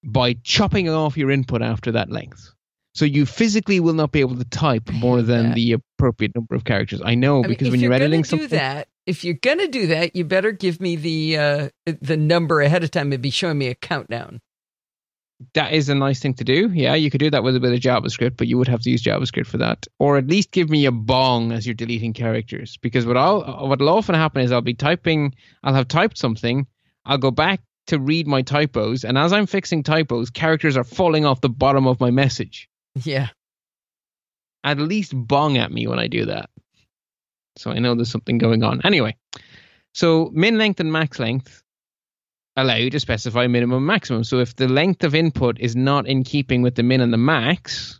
by chopping off your input after that length. So you physically will not be able to type more than
that.
the appropriate number of characters. I know
I mean,
because
if
when you're,
you're
editing something,
that, if you're gonna do that, you better give me the uh, the number ahead of time and be showing me a countdown.
That is a nice thing to do. Yeah, you could do that with a bit of JavaScript, but you would have to use JavaScript for that, or at least give me a bong as you're deleting characters. Because what I'll what'll often happen is I'll be typing, I'll have typed something, I'll go back to read my typos, and as I'm fixing typos, characters are falling off the bottom of my message.
Yeah.
At least bong at me when I do that. So I know there's something going on. Anyway, so min length and max length allow you to specify minimum and maximum. So if the length of input is not in keeping with the min and the max,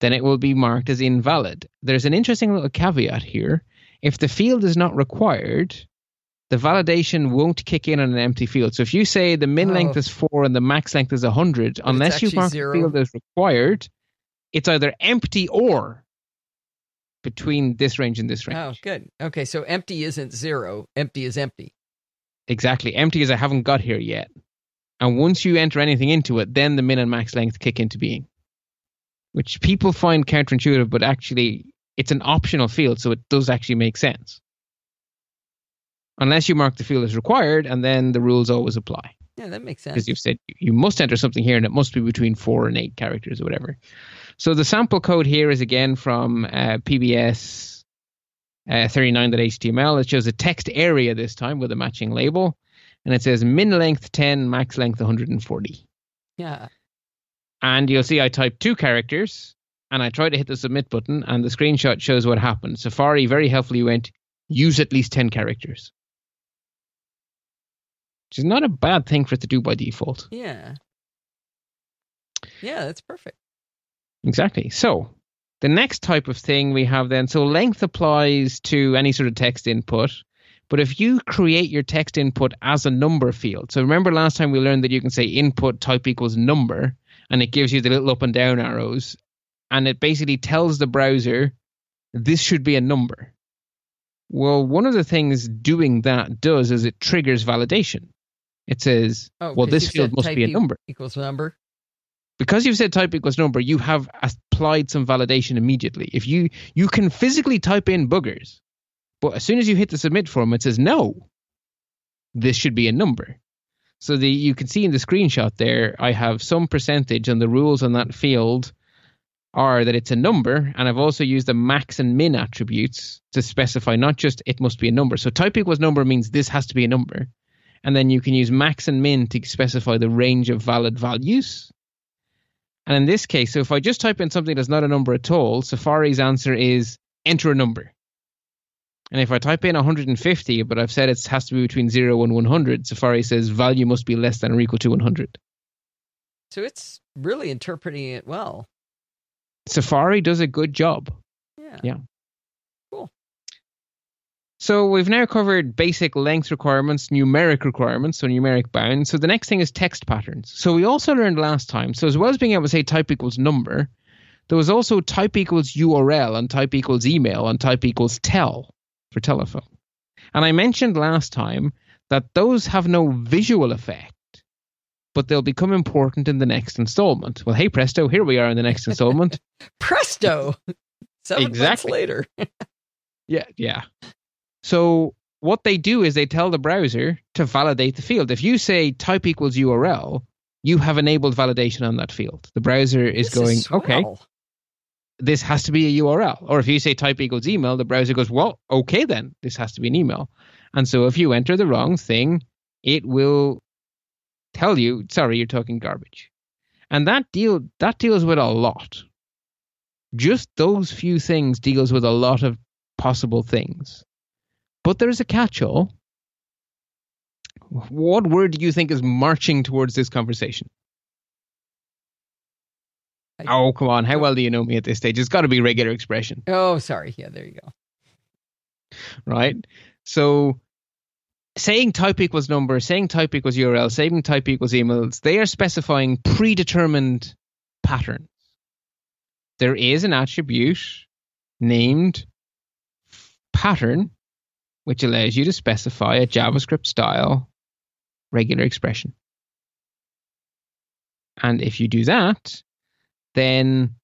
then it will be marked as invalid. There's an interesting little caveat here. If the field is not required, the validation won't kick in on an empty field. So if you say the min
Oh.
length is four and the max length is 100, unless you mark
zero.
the field as required, it's either empty or between this range and this range.
Oh, good. Okay, so empty isn't zero. Empty is empty.
Exactly. Empty as I haven't got here yet. And once you enter anything into it, then the min and max length kick into being, which people find counterintuitive, but actually it's an optional field, so it does actually make sense. Unless you mark the field as required, and then the rules always apply.
Yeah, that makes sense.
Because you've said you must enter something here, and it must be between four and eight characters or whatever. So the sample code here is again from uh, PBS uh, 39.html. It shows a text area this time with a matching label, and it says min length 10, max length 140.
Yeah.
And you'll see I typed two characters, and I tried to hit the submit button, and the screenshot shows what happened. Safari very helpfully went use at least 10 characters. Which is not a bad thing for it to do by default.
Yeah. Yeah, that's perfect.
Exactly. So the next type of thing we have then, so length applies to any sort of text input. But if you create your text input as a number field, so remember last time we learned that you can say input type equals number, and it gives you the little up and down arrows, and it basically tells the browser this should be a number. Well, one of the things doing that does is it triggers validation. It says,
Oh,
well, this field must be a number.
Equals number.
because you've said type equals number, you have applied some validation immediately. If you you can physically type in boogers, but as soon as you hit the submit form, it says no. This should be a number. So the you can see in the screenshot there, I have some percentage, and the rules on that field are that it's a number, and I've also used the max and min attributes to specify not just it must be a number. So type equals number means this has to be a number, and then you can use max and min to specify the range of valid values. And in this case, so if I just type in something that's not a number at all, Safari's answer is enter a number. And if I type in 150, but I've said it has to be between 0 and 100, Safari says value must be less than or equal to 100.
So it's really interpreting it well.
Safari does a good job.
Yeah.
Yeah. So we've now covered basic length requirements, numeric requirements, so numeric bounds. So the next thing is text patterns. So we also learned last time, so as well as being able to say type equals number, there was also type equals URL and type equals email and type equals tel for telephone. And I mentioned last time that those have no visual effect, but they'll become important in the next installment. Well, hey presto, here we are in the next installment.
Presto. Seven months later.
Yeah, yeah. So what they do is they tell the browser to validate the field. If you say type equals URL, you have enabled validation on that field. The browser is
This
going,
swell.
okay, this has to be a URL. Or if you say type equals email, the browser goes, well, okay, then this has to be an email. And so if you enter the wrong thing, it will tell you, sorry, you're talking garbage. And that deal that deals with a lot. Just those few things deals with a lot of possible things. But there's a catch-all. What word do you think is marching towards this conversation?
I-
Oh, come on. How well do you know me at this stage? It's got to be regular expression,
Oh, sorry. Yeah, there you go.
right? So saying type equals number, saying type equals URL, saying type equals emails, they are specifying predetermined patterns. There is an attribute named pattern, which allows you to specify a JavaScript style regular expression. And if you do that, then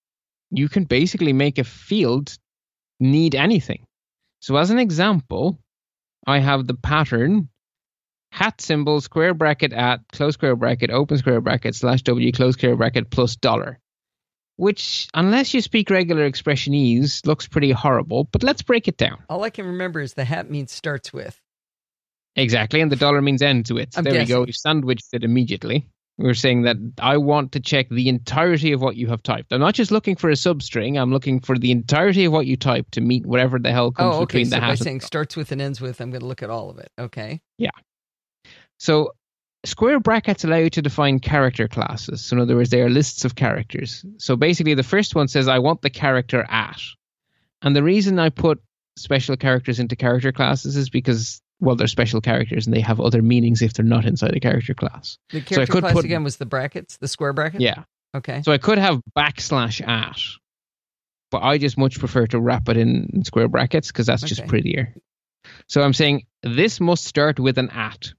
you can basically make a field need anything. So, as an example, I have the pattern hat symbol square bracket at close square bracket open square bracket slash w close square bracket plus dollar which unless you speak regular expressionese looks pretty horrible but let's break it down
All I can remember is the hat means starts with.
Exactly, and the dollar means end to it.
I'm
there we go.
guessing.
We've sandwiched it immediately. We're saying that I want to check the entirety of what you have typed. I'm not just looking for a substring. I'm looking for the entirety of what you type to meet whatever the hell comes
Oh, okay.
between
So
the
by
hat. and
saying starts with and ends with, I'm going to look at all of it. Okay. Yeah.
So square brackets allow you to define character classes. So in other words, they are lists of characters. So basically the first one says I want the character at. And the reason I put special characters into character classes is because well they're special characters and they have other meanings if they're not inside a character class.
The character
could
class
put-
again was the brackets, the square brackets?
Yeah.
Okay.
So I could have backslash at. But I just much prefer to wrap it in, in square brackets because that's just prettier. So I'm saying this must start with an at.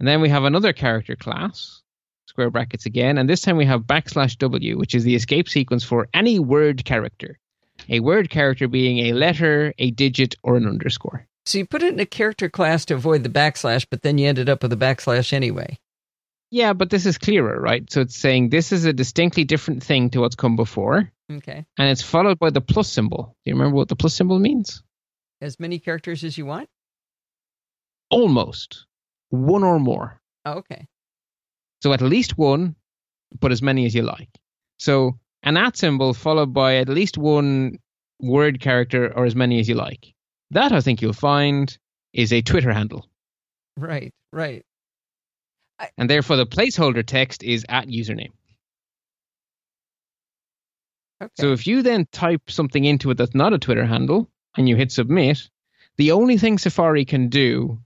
And then we have another character class, square brackets again, and this time we have backslash W, which is the escape sequence for any word character. A word character being a letter, a digit, or an underscore.
So you put it in a character class to avoid the backslash, but then you ended up with a backslash anyway.
Yeah, but this is clearer, right? So it's saying this is a distinctly different thing to what's come before,
Okay.
and it's followed by the plus symbol. Do you remember what the plus symbol means?
As many characters as you want?
Almost. One or more.
Oh, okay.
So at least one, but as many as you like. So an at symbol followed by at least one word character or as many as you like. That I think you'll find is a Twitter handle.
Right, right.
And therefore the placeholder text is at username.
Okay.
So if you then type something into it that's not a Twitter handle and you hit submit, the only thing Safari can do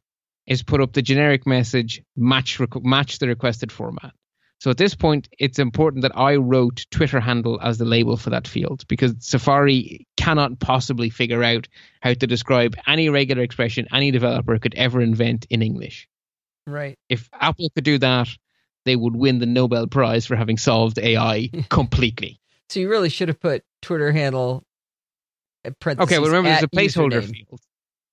is put up the generic message match requ- match the requested format. So at this point, it's important that I wrote Twitter handle as the label for that field because Safari cannot possibly figure out how to describe any regular expression any developer could ever invent in English.
right.
If Apple could do that, they would win the Nobel Prize for having solved AI completely.
So you really should have put Twitter handle. uh,
Okay, well, remember there's a placeholder
username.
field.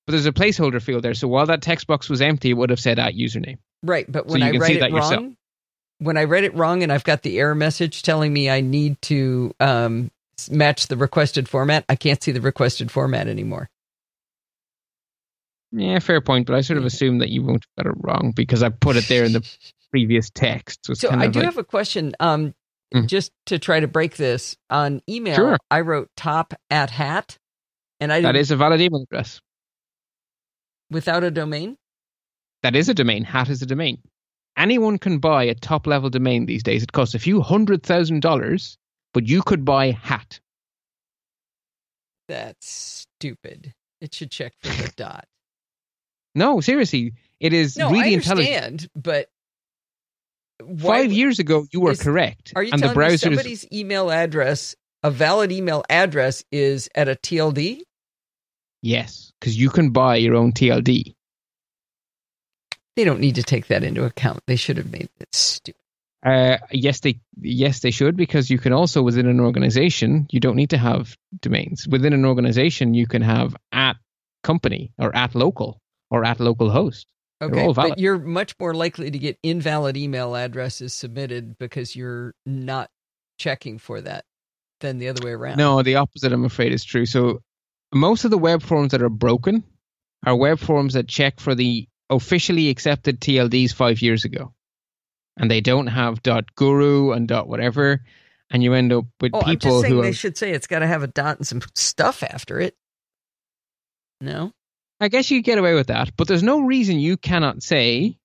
But there's a placeholder field there. So while that text box was empty, it would have said at username.
Right, but when
you
I read it wrong,
yourself.
when I read it wrong and I've got the error message telling me I need to um, match the requested format, I can't see the requested format anymore.
Yeah, fair point. But I sort of assume that you won't get it wrong because I put it there in the previous text. So,
So I do
like,
have a question. Um,
Mhm.
just to try to break this on email,
Sure.
I wrote top at hat, and I
that is a valid email address.
Without a domain.
That is a domain. Hat is a domain. Anyone can buy a top level domain these days. It costs a few hundred thousand dollars, but you could buy hat.
That's stupid. It should check for the dot.
No, seriously, it is
No,
really
I
intelligent.
understand, but why
Five years ago, you were
is-
correct.
Are you
and the
telling me
browser is
somebody's email address, a valid email address, is at a TLD?
Yes, because you can buy your own TLD.
They don't need to take that into account. They should have made it stupid.
Uh, yes, they yes they should because you can also within an organization you don't need to have domains. Within an organization, you can have at company or at local or at local host.
Okay, but you're much more likely to get invalid email addresses submitted because you're not checking for that than the other way around.
No, the opposite, I'm afraid, is true. So most of the web forms that are broken are web forms that check for the officially accepted TLDs five years ago. And they don't have dot .guru and dot .whatever. And you end up with
Oh,
people
just saying
who
they should say it's got to have a dot and some stuff after it. No,
I guess you could get away with that. But there's no reason you cannot say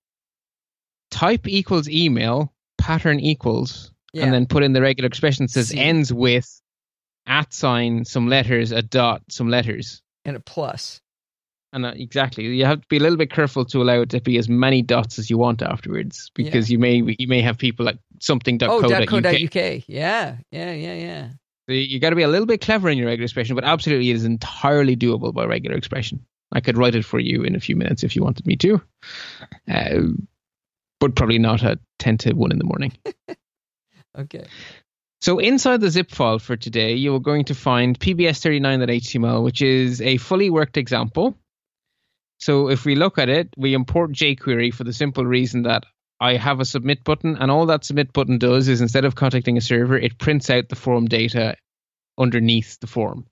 type equals email, pattern equals,
yeah,
and then put in the regular expression that says
See.
ends with at sign, some letters, a dot, some letters.
and a plus.
And uh, exactly, you have to be a little bit careful to allow it to be as many dots as you want afterwards, because you may you may have people like something
Oh, dot co dot uk. Yeah, yeah, yeah, yeah.
So you got to be a little bit clever in your regular expression, but absolutely, it is entirely doable by regular expression. I could write it for you in a few minutes if you wanted me to, uh, but probably not at ten to one in the morning.
Okay.
So inside the zip file for today, you're going to find pbs39.html, which is a fully worked example. So if we look at it, we import jQuery for the simple reason that I have a submit button, and all that submit button does is instead of contacting a server, it prints out the form data underneath the form.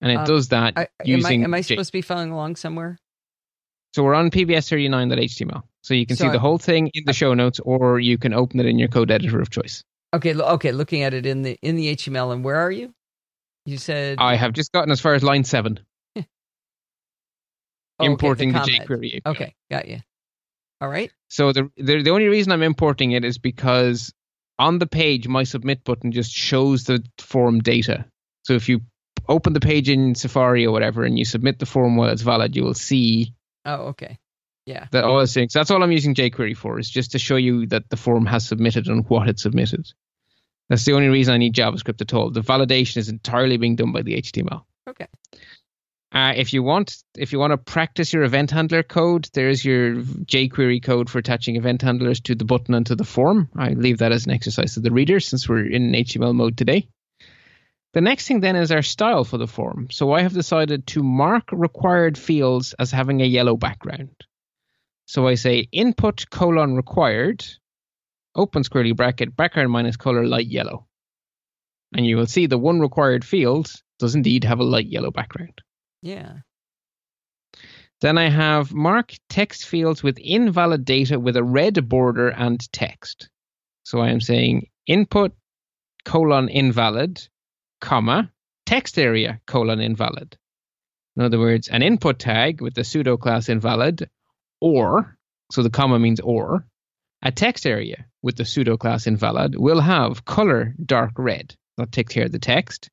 And it
Um,
does that
I, am I am I
J-
supposed to be following along somewhere?
So we're on pbs39.html. So you can
So
see the whole thing in the show notes, or you can open it in your code editor of choice.
Okay, okay. Looking at it in the in the HTML, and where are you? You said
I have just gotten as far as line seven.
Oh, okay,
importing the,
comment.
jQuery. API.
Okay, got you. All right.
So the, the the only reason I'm importing it is because on the page, my submit button just shows the form data. So if you open the page in Safari or whatever, and you submit the form while it's valid, you will see
Oh, okay. Yeah.
that all it's saying. So that's all I'm using jQuery for, is just to show you that the form has submitted and what it submitted. That's the only reason I need JavaScript at all. The validation is entirely being done by the HTML.
Okay.
Uh, if you want, if you want to practice your event handler code, there's your jQuery code for attaching event handlers to the button and to the form. I leave that as an exercise to the reader since we're in HTML mode today. The next thing then is our style for the form. So I have decided to mark required fields as having a yellow background. So I say input colon required, open squarely bracket, background minus color light yellow. And you will see the one required field does indeed have a light yellow background.
Yeah.
Then I have mark text fields with invalid data with a red border and text. So I am saying input colon invalid, comma, text area colon invalid. In other words, an input tag with the pseudo class invalid, or, so the comma means or, a text area with the pseudo class invalid will have color dark red. That takes care of the text.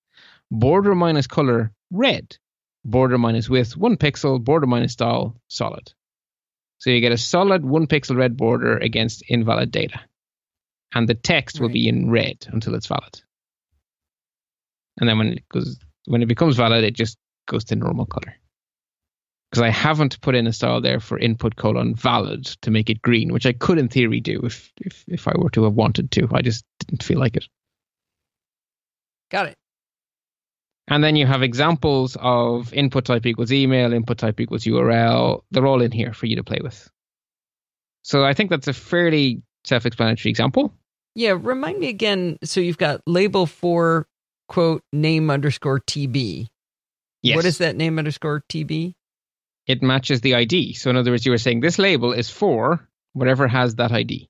Border minus color red border minus width one pixel, border minus style solid. So you get a solid one pixel red border against invalid data. And the text will be in red until it's valid. And then when it goes when it becomes valid, it just goes to normal color. Because I haven't put in a style there for input colon valid to make it green, which I could in theory do if if, if I were to have wanted to. I just didn't feel like it.
Got it.
And then you have examples of input type equals email, input type equals URL. They're all in here for you to play with. So I think that's a fairly self explanatory example.
Yeah. Remind me again. So you've got label for quote name underscore TB.
Yes.
What is that name underscore TB?
It matches the ID. So in other words, you were saying this label is for whatever has that ID.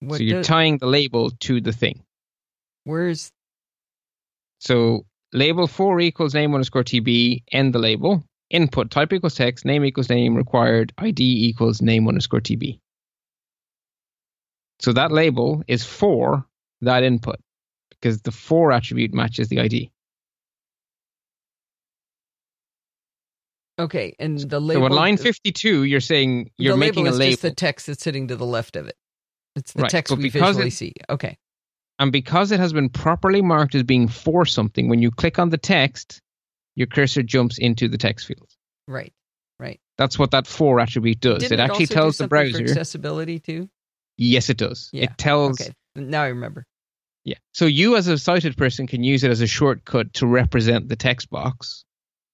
What
so you're
does-
tying the label to the thing.
where's
So label for equals name underscore TB, end the label. Input type equals text, name equals name, required ID equals name underscore TB. So that label is for that input because the for attribute matches the ID.
Okay? And the label.
so on line 52, you're saying you're making a
is just the text that's sitting to the left of it. It's the
Right,
text
but
we visually
it-
see. Okay.
And because it has been properly marked as being for something, when you click on the text, your cursor jumps into the text field.
Right. Right.
That's what that for attribute does.
Didn't
it actually
do
tells the browser.
accessibility too.
Yes, it does.
Yeah,
It tells.
Okay. Now I remember.
Yeah. So you, as a sighted person, can use it as a shortcut to represent the text box.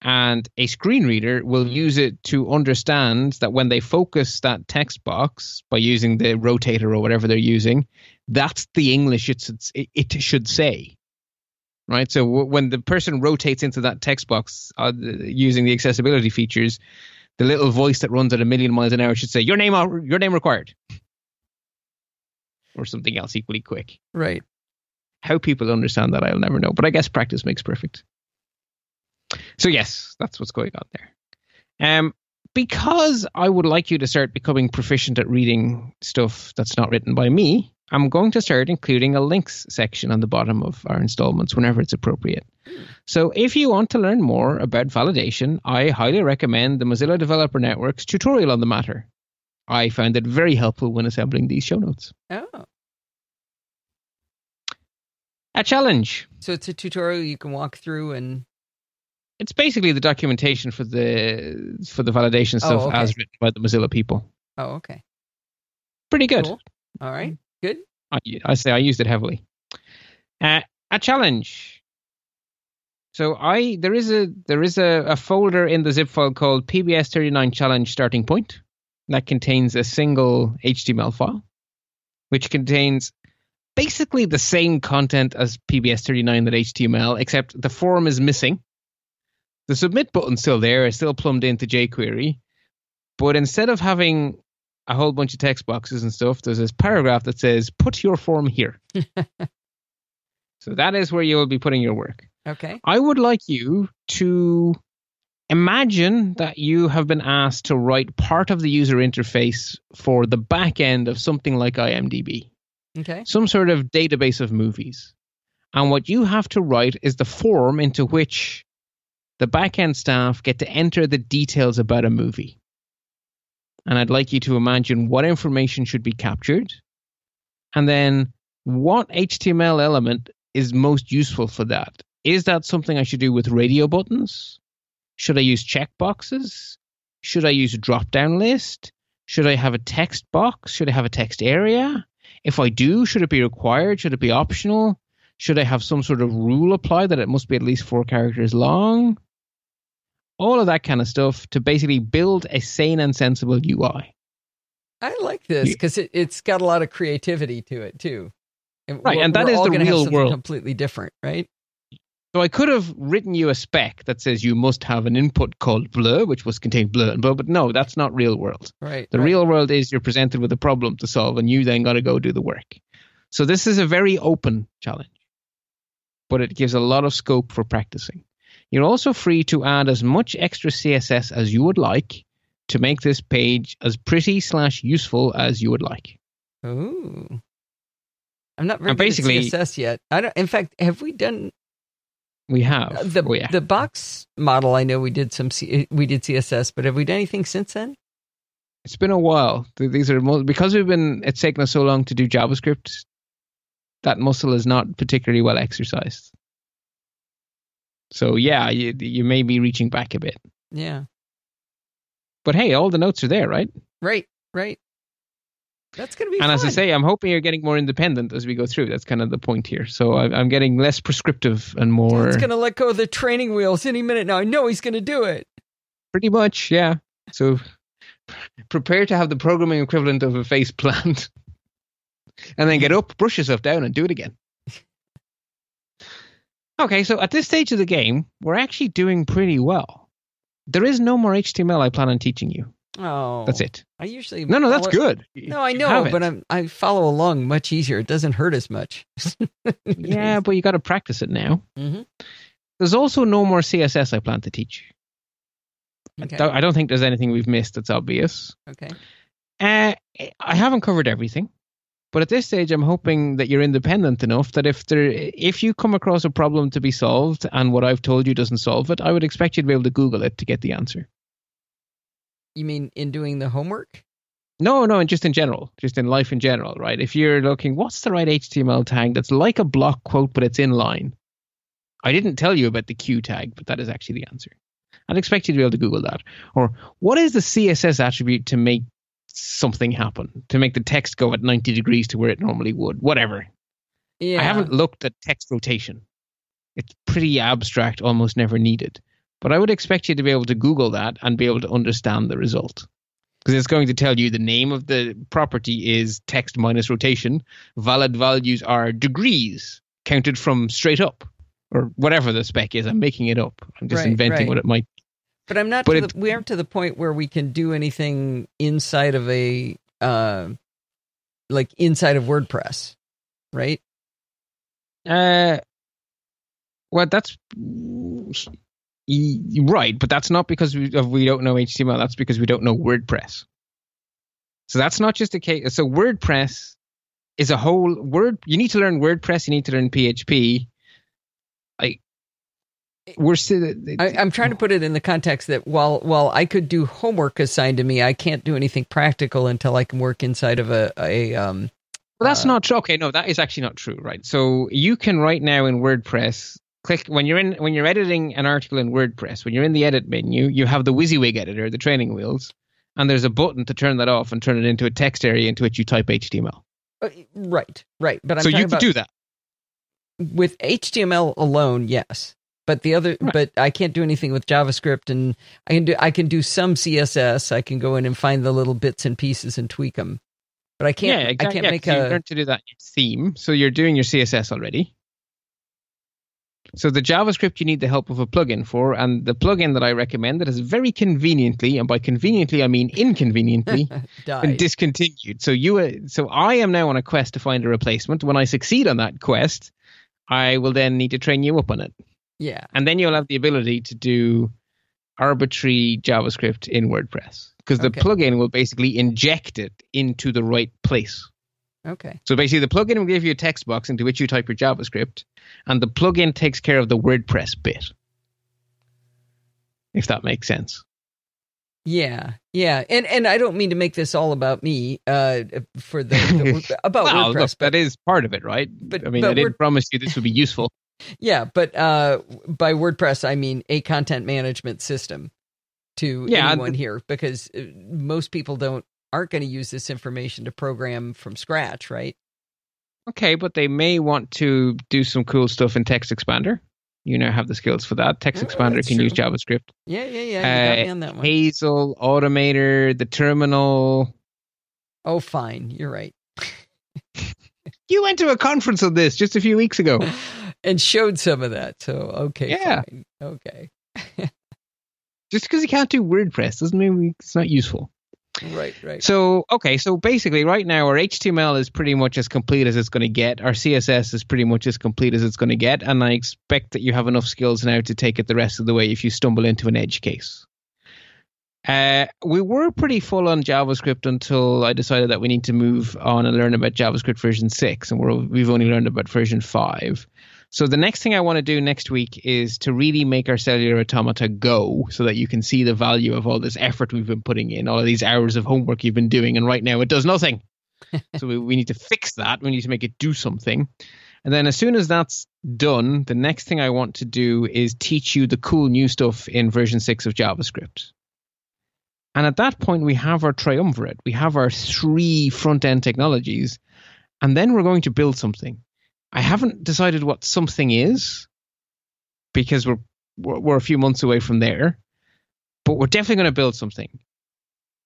And a screen reader will use it to understand that when they focus that text box by using the rotator or whatever they're using, that's the English it should, it should say. Right. So w- when the person rotates into that text box uh, using the accessibility features, the little voice that runs at a million miles an hour should say, "Your name, your name required," or something else equally quick.
Right.
How people understand that, I'll never know. But I guess practice makes perfect. So yes, that's what's going on there. Um, because I would like you to start becoming proficient at reading stuff that's not written by me, I'm going to start including a links section on the bottom of our installments whenever it's appropriate. So if you want to learn more about validation, I highly recommend the Mozilla Developer Network's tutorial on the matter. I found it very helpful when assembling these show notes.
Oh.
A challenge.
So it's a tutorial you can walk through and
it's basically the documentation for the for the validation stuff
Oh, okay.
as written by the Mozilla people.
oh okay.
Pretty good.
Cool. All right. Good.
I, I say I used it heavily. Uh, a challenge. So I there is a there is a, a folder in the zip file called PBS39 challenge starting point that contains a single HTML file, which contains basically the same content as PBS39.html, except the form is missing. The submit button's still there, it's still plumbed into jQuery, But instead of having a whole bunch of text boxes and stuff, there's this paragraph that says, put your form here. so that is where you will be putting your work.
Okay.
I would like you to imagine that you have been asked to write part of the user interface for the back end of something like IMDb,
Okay.
some sort of database of movies. And what you have to write is the form into which the back end staff get to enter the details about a movie. And I'd like you to imagine what information should be captured and then what HTML element is most useful for that. Is that something I should do with radio buttons? Should I use checkboxes? Should I use a drop down list? Should I have a text box? Should I have a text area? If I do, should it be required? Should it be optional? Should I have some sort of rule applied that it must be at least four characters long? All of that kind of stuff to basically build a sane and sensible UI.
I like this because it, it's got a lot of creativity to it too.
Right, and that is the real world.
completely different, right?
So I could have written you a spec that says you must have an input called blur, which must contain blur and blur, but no, that's not real world.
Right.
The
right.
real world is you're presented with a problem to solve and you then got to go do the work. So this is a very open challenge, but it gives a lot of scope for practicing. You're also free to add as much extra CSS as you would like to make this page as pretty slash useful as you would like.
Ooh. I'm not very
And
good
basically-
at CSS yet. I don't. In fact, have we done
We have.
uh, the
oh, yeah.
the box model? I know we did some. C- we did CSS, but have we done anything since then?
It's been a while. These are because we've been. It's taken us so long to do JavaScript. That muscle is not particularly well exercised. So yeah, you you may be reaching back a bit.
Yeah.
But hey, all the notes are there, right?
Right. Right. That's gonna be.
and as I say, I'm hoping you're getting more independent as we go through. That's kind of the point here. So I, I'm getting less prescriptive and more.
Dad's gonna let go of the training wheels any minute now. I know he's gonna do it.
Pretty much, yeah. So prepare to have the programming equivalent of a face plant, and then get up, brush yourself down, and do it again. Okay, so at this stage of the game, we're actually doing pretty well. There is no more HTML I plan on teaching you.
Oh,
That's it.
I usually
No, no, that's
follow-
good.
No, I know, but I'm I follow along much easier. It doesn't hurt as much.
yeah, but you got to practice it now.
Mhm.
There's also no more CSS I plan to teach.
Okay.
I don't think there's anything we've missed that's obvious.
Okay.
Uh, I haven't covered everything, but at this stage, I'm hoping that you're independent enough that if there, if you come across a problem to be solved and what I've told you doesn't solve it, I would expect you to be able to Google it to get the answer.
You mean in doing the homework?
No, no, and just in general, just in life in general, right? If you're looking, what's the right HTML tag that's like a block quote, but it's in line? I didn't tell you about the Q tag, but that is actually the answer. I'd expect you to be able to Google that. Or what is the CSS attribute to make something happen, to make the text go at 90 degrees to where it normally would? Whatever.
Yeah.
I haven't looked at text rotation. It's pretty abstract, almost never needed. But I would expect you to be able to Google that and be able to understand the result. Because it's going to tell you the name of the property is text minus rotation. Valid values are degrees counted from straight up or whatever the spec is. I'm making it up. I'm just
Right,
inventing
right.
what it might
But I'm not.
But
to
it-
the, we aren't to the point where we can do anything inside of a, uh, like inside of WordPress, right?
Uh, well, that's right, but that's not because we, of we don't know HTML. That's because we don't know WordPress. So that's not just a case. So WordPress is a whole word. You need to learn WordPress. You need to learn PHP. Like we're still.
I, I'm trying to put it in the context that while while I could do homework assigned to me, I can't do anything practical until I can work inside of a a um.
Well, that's
Uh,
not true. Okay, no, that is actually not true, right? So you can right now in WordPress click when you're in when you're editing an article in WordPress. When you're in the edit menu, you have the WYSIWYG editor, the training wheels, and there's a button to turn that off and turn it into a text area into which you type HTML.
uh, Right, right. But I'm
so you could
about
do that.
with HTML alone, yes. But the other,
Right.
but I can't do anything with JavaScript, and I can do I can do some CSS. I can go in and find the little bits and pieces and tweak them. But I can't.
yeah, exactly.
I can't
yeah,
make
'cause you
a.
learned to do that theme. So you're doing your CSS already. So the JavaScript you need the help of a plugin for, and the plugin that I recommend that is very conveniently, and by conveniently I mean inconveniently, been discontinued. So you, uh, so I am now on a quest to find a replacement. When I succeed on that quest, I will then need to train you up on it,
yeah.
and then you'll have the ability to do arbitrary JavaScript in WordPress because the
Okay.
plugin will basically inject it into the right place.
Okay.
So basically, the plugin will give you a text box into which you type your JavaScript, and the plugin takes care of the WordPress bit. If that makes sense.
Yeah, yeah, and and I don't mean to make this all about me. Uh, for the, the about
well,
WordPress,
look, that is part of it, right?
But-
I mean,
but
I didn't
Word-
promise you this would be useful.
Yeah, but uh, by WordPress I mean a content management system to
Yeah,
anyone
the-
here because uh, most people don't aren't going to use this information to program from scratch, right?
Okay, but they may want to do some cool stuff in Text Expander. You now have the skills for that. Text
Oh,
Expander can use. JavaScript.
Yeah, yeah, yeah. You got
Uh,
on that one.
Hazel, Automator, the terminal.
Oh, fine. You're right.
You went to a conference on this just a few weeks ago.
and showed some of that. So okay,
Yeah.
fine. okay,
Just because you can't do WordPress doesn't mean it's not useful.
right, right.
So, okay, so basically, right now, our HTML is pretty much as complete as it's going to get. Our CSS is pretty much as complete as it's going to get. And I expect that you have enough skills now to take it the rest of the way if you stumble into an edge case. Uh, we were pretty full on JavaScript until I decided that we need to move on and learn about JavaScript version 6, and we're, we've only learned about version 5. So the next thing I want to do next week is to really make our cellular automata go so that you can see the value of all this effort we've been putting in, all of these hours of homework you've been doing, and right now it does nothing. so we, we need to fix that. We need to make it do something. And then as soon as that's done, the next thing I want to do is teach you the cool new stuff in version 6 of JavaScript. And at that point, we have our triumvirate. We have our three front end technologies. And then we're going to build something. I haven't decided what something is because we're we're, a few months away from there, but we're definitely going to build something.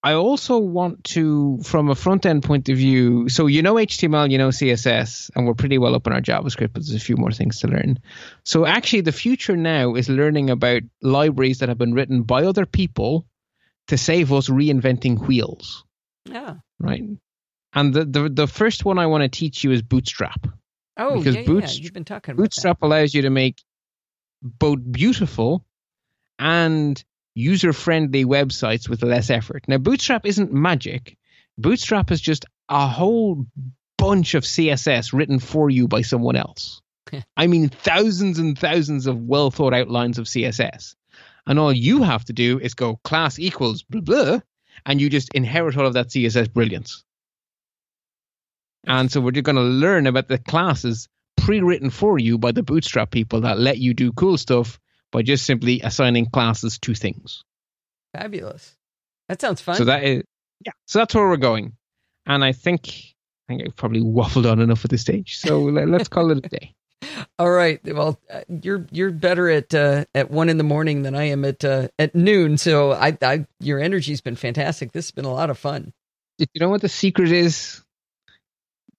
I also want to, from a front end point of view, so you know HTML, you know CSS, and we're pretty well up on our JavaScript, but there's a few more things to learn. So actually, the future now is learning about libraries that have been written by other people to save us reinventing wheels,
Yeah.
right? And the, the, the first one I want to teach you is Bootstrap.
Oh,
Because
yeah, yeah. You've been talking about
Bootstrap allows you to make both beautiful and user friendly websites with less effort. Now, Bootstrap isn't magic. Bootstrap is just a whole bunch of CSS written for you by someone else. I mean, thousands and thousands of well thought out lines of CSS. And all you have to do is go class equals blah, blah, and you just inherit all of that CSS brilliance. And so we're just going to learn about the classes pre-written for you by the Bootstrap people that let you do cool stuff by just simply assigning classes to things.
Fabulous. That sounds fun.
So that is yeah. So that's where we're going, and I think I think I've probably waffled on enough at this stage. So let, let's call it a day.
All right. Well, uh, you're you're better at uh, at one in the morning than I am at uh, at noon. So I, I your energy's been fantastic. This has been a lot of fun.
Did you know what the secret is?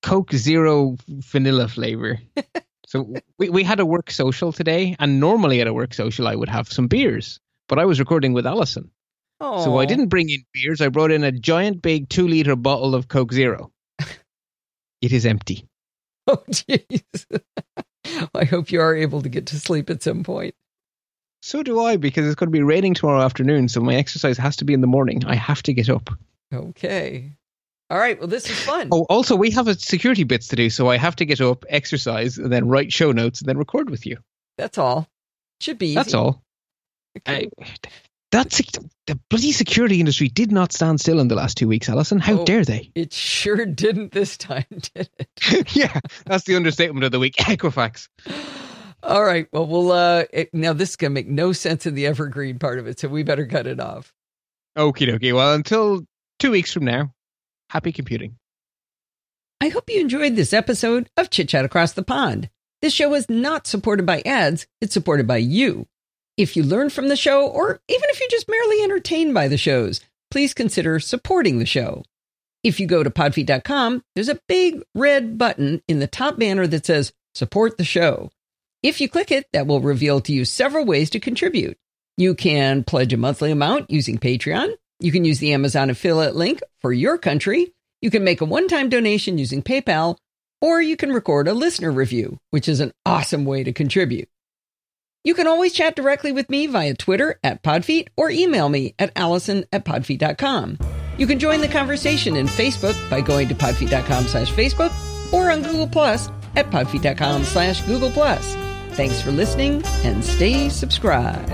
Coke Zero vanilla flavor. so we, we had a work social today, and normally at a work social I would have some beers, but I was recording with Allison.
Oh,
So I didn't bring in beers. I brought in a giant big two liter bottle of Coke Zero. it is empty.
Oh, jeez. I hope you are able to get to sleep at some point.
So do I because it's going to be raining tomorrow afternoon. So my exercise has to be in the morning. I have to get up.
Okay. All right. Well, this is fun.
Oh, also we have a security bits to do. So I have to get up, exercise, and then write show notes, and then record with you.
That's all. Should be. Easy.
That's all.
Okay.
I, that's the bloody security industry did not stand still in the last two weeks, Allison. How
Oh.
dare they?
It sure didn't this time, did it?
yeah, that's the understatement of the week. Equifax.
All right. Well, we'll uh it, now this is gonna make no sense in the evergreen part of it, so we better cut it off.
Okie dokie. Well, until two weeks from now, happy computing.
I hope you enjoyed this episode of Chit Chat Across the Pond. This show is not supported by ads, it's supported by you. If you learn from the show, or even if you're just merely entertained by the shows, please consider supporting the show. If you go to podfeet.com, there's a big red button in the top banner that says support the show. If you click it, that will reveal to you several ways to contribute. You can pledge a monthly amount using Patreon. You can use the Amazon affiliate link for your country. You can make a one time donation using PayPal, or you can record a listener review, which is an awesome way to contribute. You can always chat directly with me via Twitter at Podfeet or email me at allison at podfeet.com. You can join the conversation in Facebook by going to podfeet.com slash Facebook or on Google Plus at podfeet.com slash Google Plus. Thanks for listening and stay subscribed.